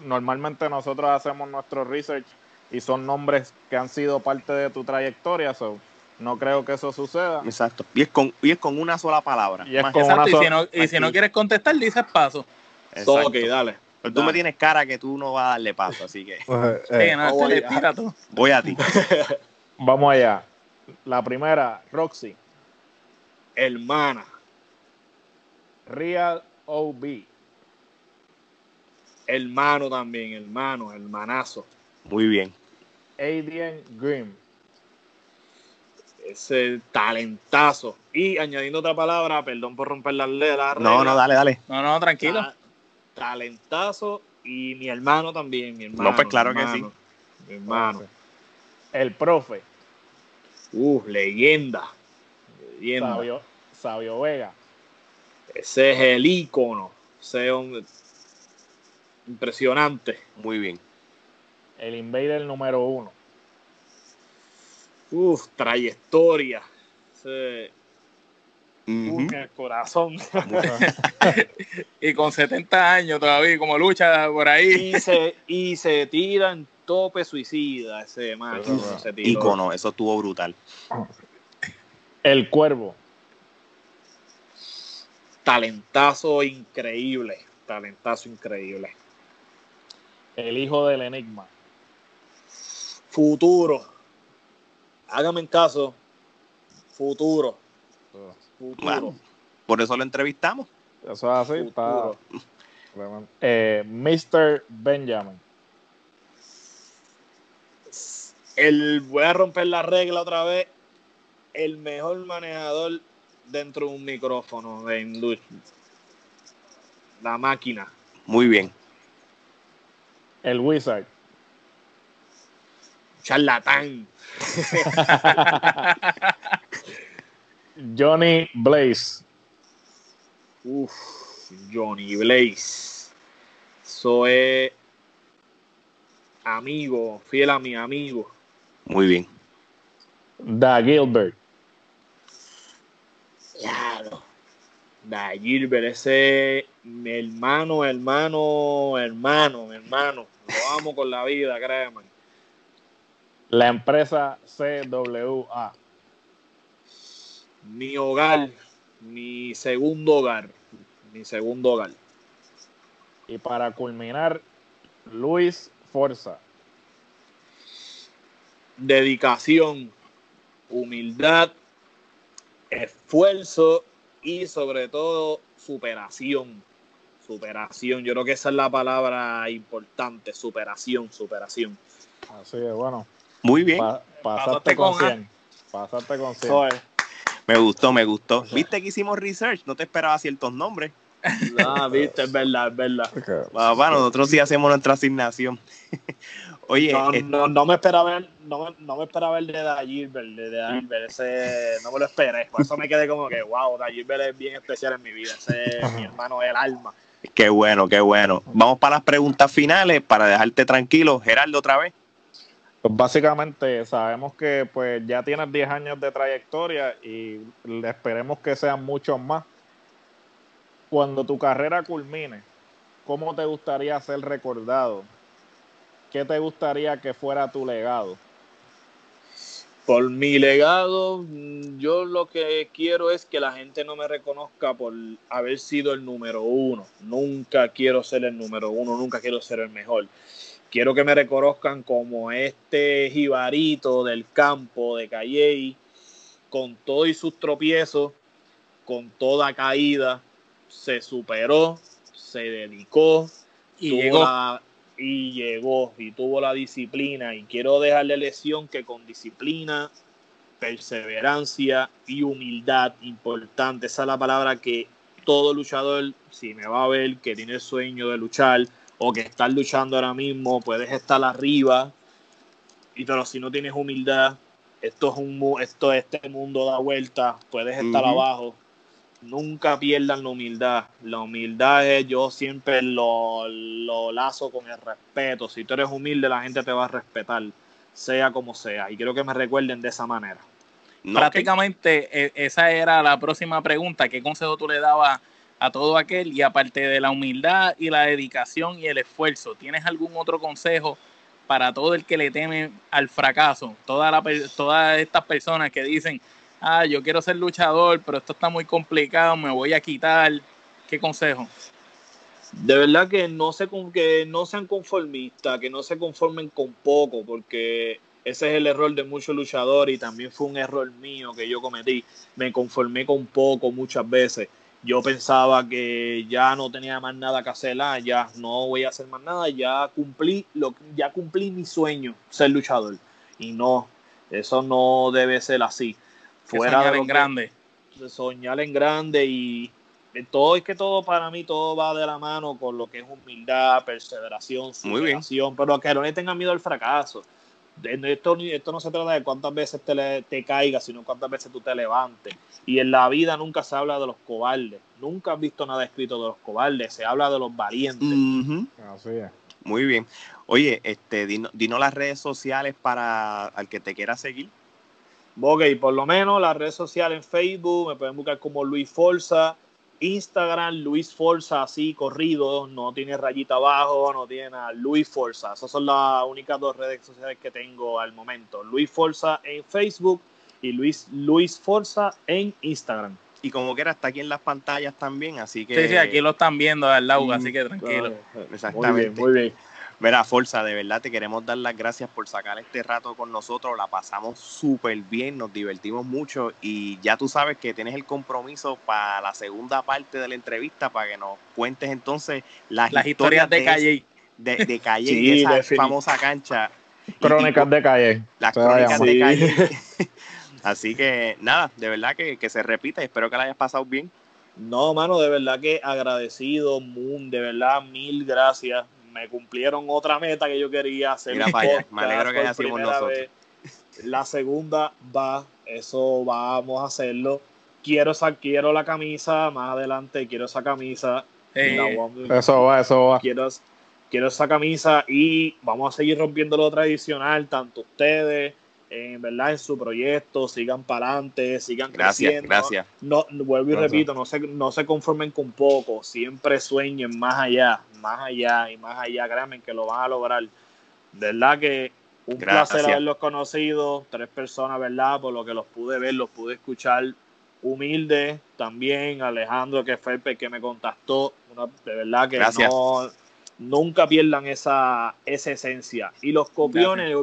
normalmente nosotros hacemos nuestro research y son nombres que han sido parte de tu trayectoria, so, no creo que eso suceda. Exacto. Y es con, y es con una sola palabra. Y es Más- con Exacto, una y si, no, y si no quieres contestar, dices paso. Exacto. Ok, dale. Pero tú me tienes cara que tú no vas a darle paso, así que Sí, Eh, no, voy a ti. Vamos allá. La primera, Roxy, Hermana, Real OB, hermano también, hermano, hermanazo. Muy bien. Adrian Grimm, Ese talentazo. Y añadiendo otra palabra, perdón por romper las le- la regla. No, no, dale, dale. No, no, tranquilo. ta- talentazo y mi hermano también, mi hermano. No, pues claro que hermano, Mi hermano. el profe, Uh, leyenda. Leyenda. Sabio, Sabio Vega, Ese es el ícono. Ese hombre impresionante. Muy bien. el Invader número uno, Uf, trayectoria. Ese, el corazón. Y con 70 años todavía, como lucha por ahí. y, se, y se tira en tope suicida ese macho. Ícono, eso estuvo brutal. el Cuervo, Talentazo increíble. Talentazo increíble. el hijo del Enigma, Futuro. Hágame en caso. Futuro. Futuro. Bueno, por eso lo entrevistamos. eso es así, está Futuro. eh, Mr. Benjamin, El, voy a romper la regla otra vez. El mejor manejador dentro de un micrófono en lucha. La máquina. Muy bien. el Wizard, Charlatán. Johnny Blaze, Uf, Johnny Blaze. Eso es amigo, fiel a mi amigo. Muy bien. Da Gilbert, Claro. Da Gilbert, ese mi hermano, hermano, hermano, mi hermano. Lo amo con la vida, créeme. la empresa CWA, Mi hogar, mi segundo hogar. Mi segundo hogar. y para culminar, Luis Forza. Dedicación, humildad, esfuerzo y sobre todo superación. Superación. Yo creo que esa es la palabra importante. Superación, superación. Así es, bueno, Muy bien. pa- pasaste Pasaste con con A. 100. Pasaste con 100. Eso es. Me gustó, me gustó. ¿Viste que hicimos research? No te esperaba ciertos nombres. Ah, viste, es verdad, es verdad. Papá, nosotros sí hacemos nuestra asignación. Oye, No, eh, no, no me esperaba ver, no, no me esperaba el de Da Gilbert, de Da Gilbert, ese no me lo esperé. Por eso me quedé como que, wow, Da Gilbert es bien especial en mi vida. Ese es mi hermano del alma. qué bueno, qué bueno. Vamos para las preguntas finales para dejarte tranquilo. Gerardo, otra vez. Pues básicamente sabemos que pues ya tienes 10 años de trayectoria y le esperemos que sean muchos más. Cuando tu carrera culmine, ¿cómo te gustaría ser recordado? ¿Qué te gustaría que fuera tu legado? Por mi legado, mm, yo lo que quiero es que la gente no me reconozca por haber sido el número uno. Nunca quiero ser el número uno, nunca quiero ser el mejor. Quiero que me reconozcan como este jibarito del campo de Calley, con todo y sus tropiezos, con toda caída, se superó, se dedicó y llegó. Y llegó y tuvo la disciplina. Y quiero dejarle lección que con disciplina, perseverancia y humildad, importante, esa es la palabra que todo luchador, si me va a ver que tiene el sueño de luchar o que está luchando ahora mismo, puedes estar arriba, y pero si no tienes humildad, esto es un esto este mundo da vuelta, puedes estar abajo. Nunca pierdan la humildad. La humildad es yo siempre lo, lo lazo con el respeto. Si tú eres humilde, la gente te va a respetar, sea como sea. Y quiero que me recuerden de esa manera. Prácticamente e, esa era la próxima pregunta. ¿Qué consejo tú le dabas a todo aquel? Y aparte de la humildad y la dedicación y el esfuerzo, ¿tienes algún otro consejo para todo el que le teme al fracaso? Toda la, todas estas personas que dicen, ah, yo quiero ser luchador, pero esto está muy complicado, me voy a quitar. ¿Qué consejo? De verdad que no, se, que no sean conformistas, que no se conformen con poco, porque ese es el error de muchos luchadores y también fue un error mío que yo cometí. Me conformé con poco muchas veces. Yo pensaba que ya no tenía más nada que hacer, ah, ya no voy a hacer más nada, ya cumplí lo ya cumplí mi sueño, ser luchador. Y no, eso no debe ser así. Fuera soñar en grande. Soñar en grande y todo es que todo para mí todo va de la mano con lo que es humildad, perseveración, superación, pero que no le tengan miedo al fracaso esto, esto no se trata de cuántas veces te, te caigas, sino cuántas veces tú te levantes. Y en la vida nunca se habla de los cobardes. Nunca has visto nada escrito de los cobardes. Se habla de los valientes. Así es. Muy bien. Oye, este, dinos las redes sociales para al que te quiera seguir. Ok, por lo menos las redes sociales en Facebook me pueden buscar como Luis Forza. Instagram, Luis Forza, así corrido, no tiene rayita abajo, no tiene a Luis Forza. Esas son las únicas dos redes sociales que tengo al momento. Luis Forza en Facebook y Luis, Luis Forza en Instagram. Y como quiera, está aquí en las pantallas también, así que... Sí, sí, aquí lo están viendo al lado, así que tranquilo. Exactamente. Muy bien, muy bien. Mira, Forza, de verdad te queremos dar las gracias por sacar este rato con nosotros. La pasamos súper bien, nos divertimos mucho y ya tú sabes que tienes el compromiso para la segunda parte de la entrevista para que nos cuentes entonces las, historias, de, Calle. De, Calle, esa famosa cancha. Crónicas de Calle. Las crónicas de Calle. Así que nada, de verdad que, que se repita y espero que la hayas pasado bien. No, mano, de verdad que agradecido, de verdad, mil gracias me cumplieron otra meta que yo quería hacer. Mira me alegro que hacemos nosotros. La segunda va, eso vamos a hacerlo. Quiero, quiero la camisa más adelante, quiero esa camisa. eso va, eso va. Quiero, quiero esa camisa y vamos a seguir rompiendo lo tradicional, tanto ustedes, en verdad en su proyecto, sigan para adelante, sigan creciendo. Gracias. No, vuelvo y repito, no se, no se conformen con poco, siempre sueñen más allá, más allá y más allá, créanme que lo van a lograr. De verdad que un placer haberlos conocido, tres personas, ¿verdad? Por lo que los pude ver, los pude escuchar. Humilde también, Alejandro, que fue el que me contactó. de verdad que no, nunca pierdan esa, esa esencia. Y los copiones,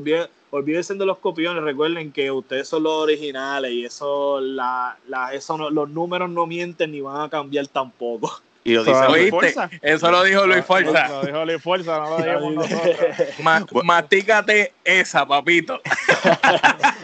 olvídense de los copiones, recuerden que ustedes son los originales y eso, la, la, eso los números no mienten ni van a cambiar tampoco. Y lo dice Luis Forza. Eso lo dijo Luis Forza. Lo dijo Luis Forza, no lo dijimos nosotros. mastícate esa, papito.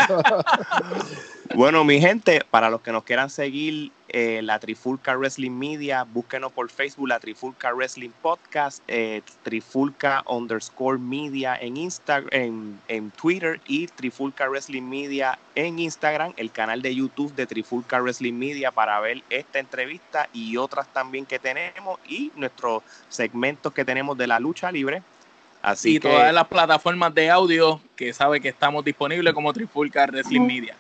bueno, mi gente, para los que nos quieran seguir eh, la Trifulca Wrestling Media, búsquenos por Facebook, la Trifulca Wrestling Podcast, eh, Trifulca underscore media en Instagram, en, Twitter y Trifulca Wrestling Media en Instagram, el canal de YouTube de Trifulca Wrestling Media para ver esta entrevista y otras también que tenemos y nuestros segmentos que tenemos de la lucha libre. Así y todas las plataformas de audio que sabe que estamos disponibles como Trifulca Wrestling Media.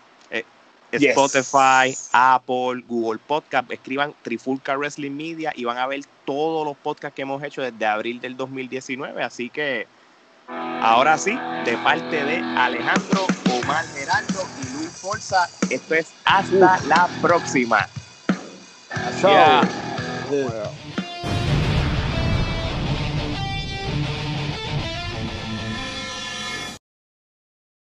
Spotify, Apple, Google Podcast. Escriban Trifulca Wrestling Media y van a ver todos los podcasts que hemos hecho desde abril del 2019. Así que ahora sí, de parte de Alejandro, Omar Geraldo y Luis Forza, esto es hasta la próxima. Chao.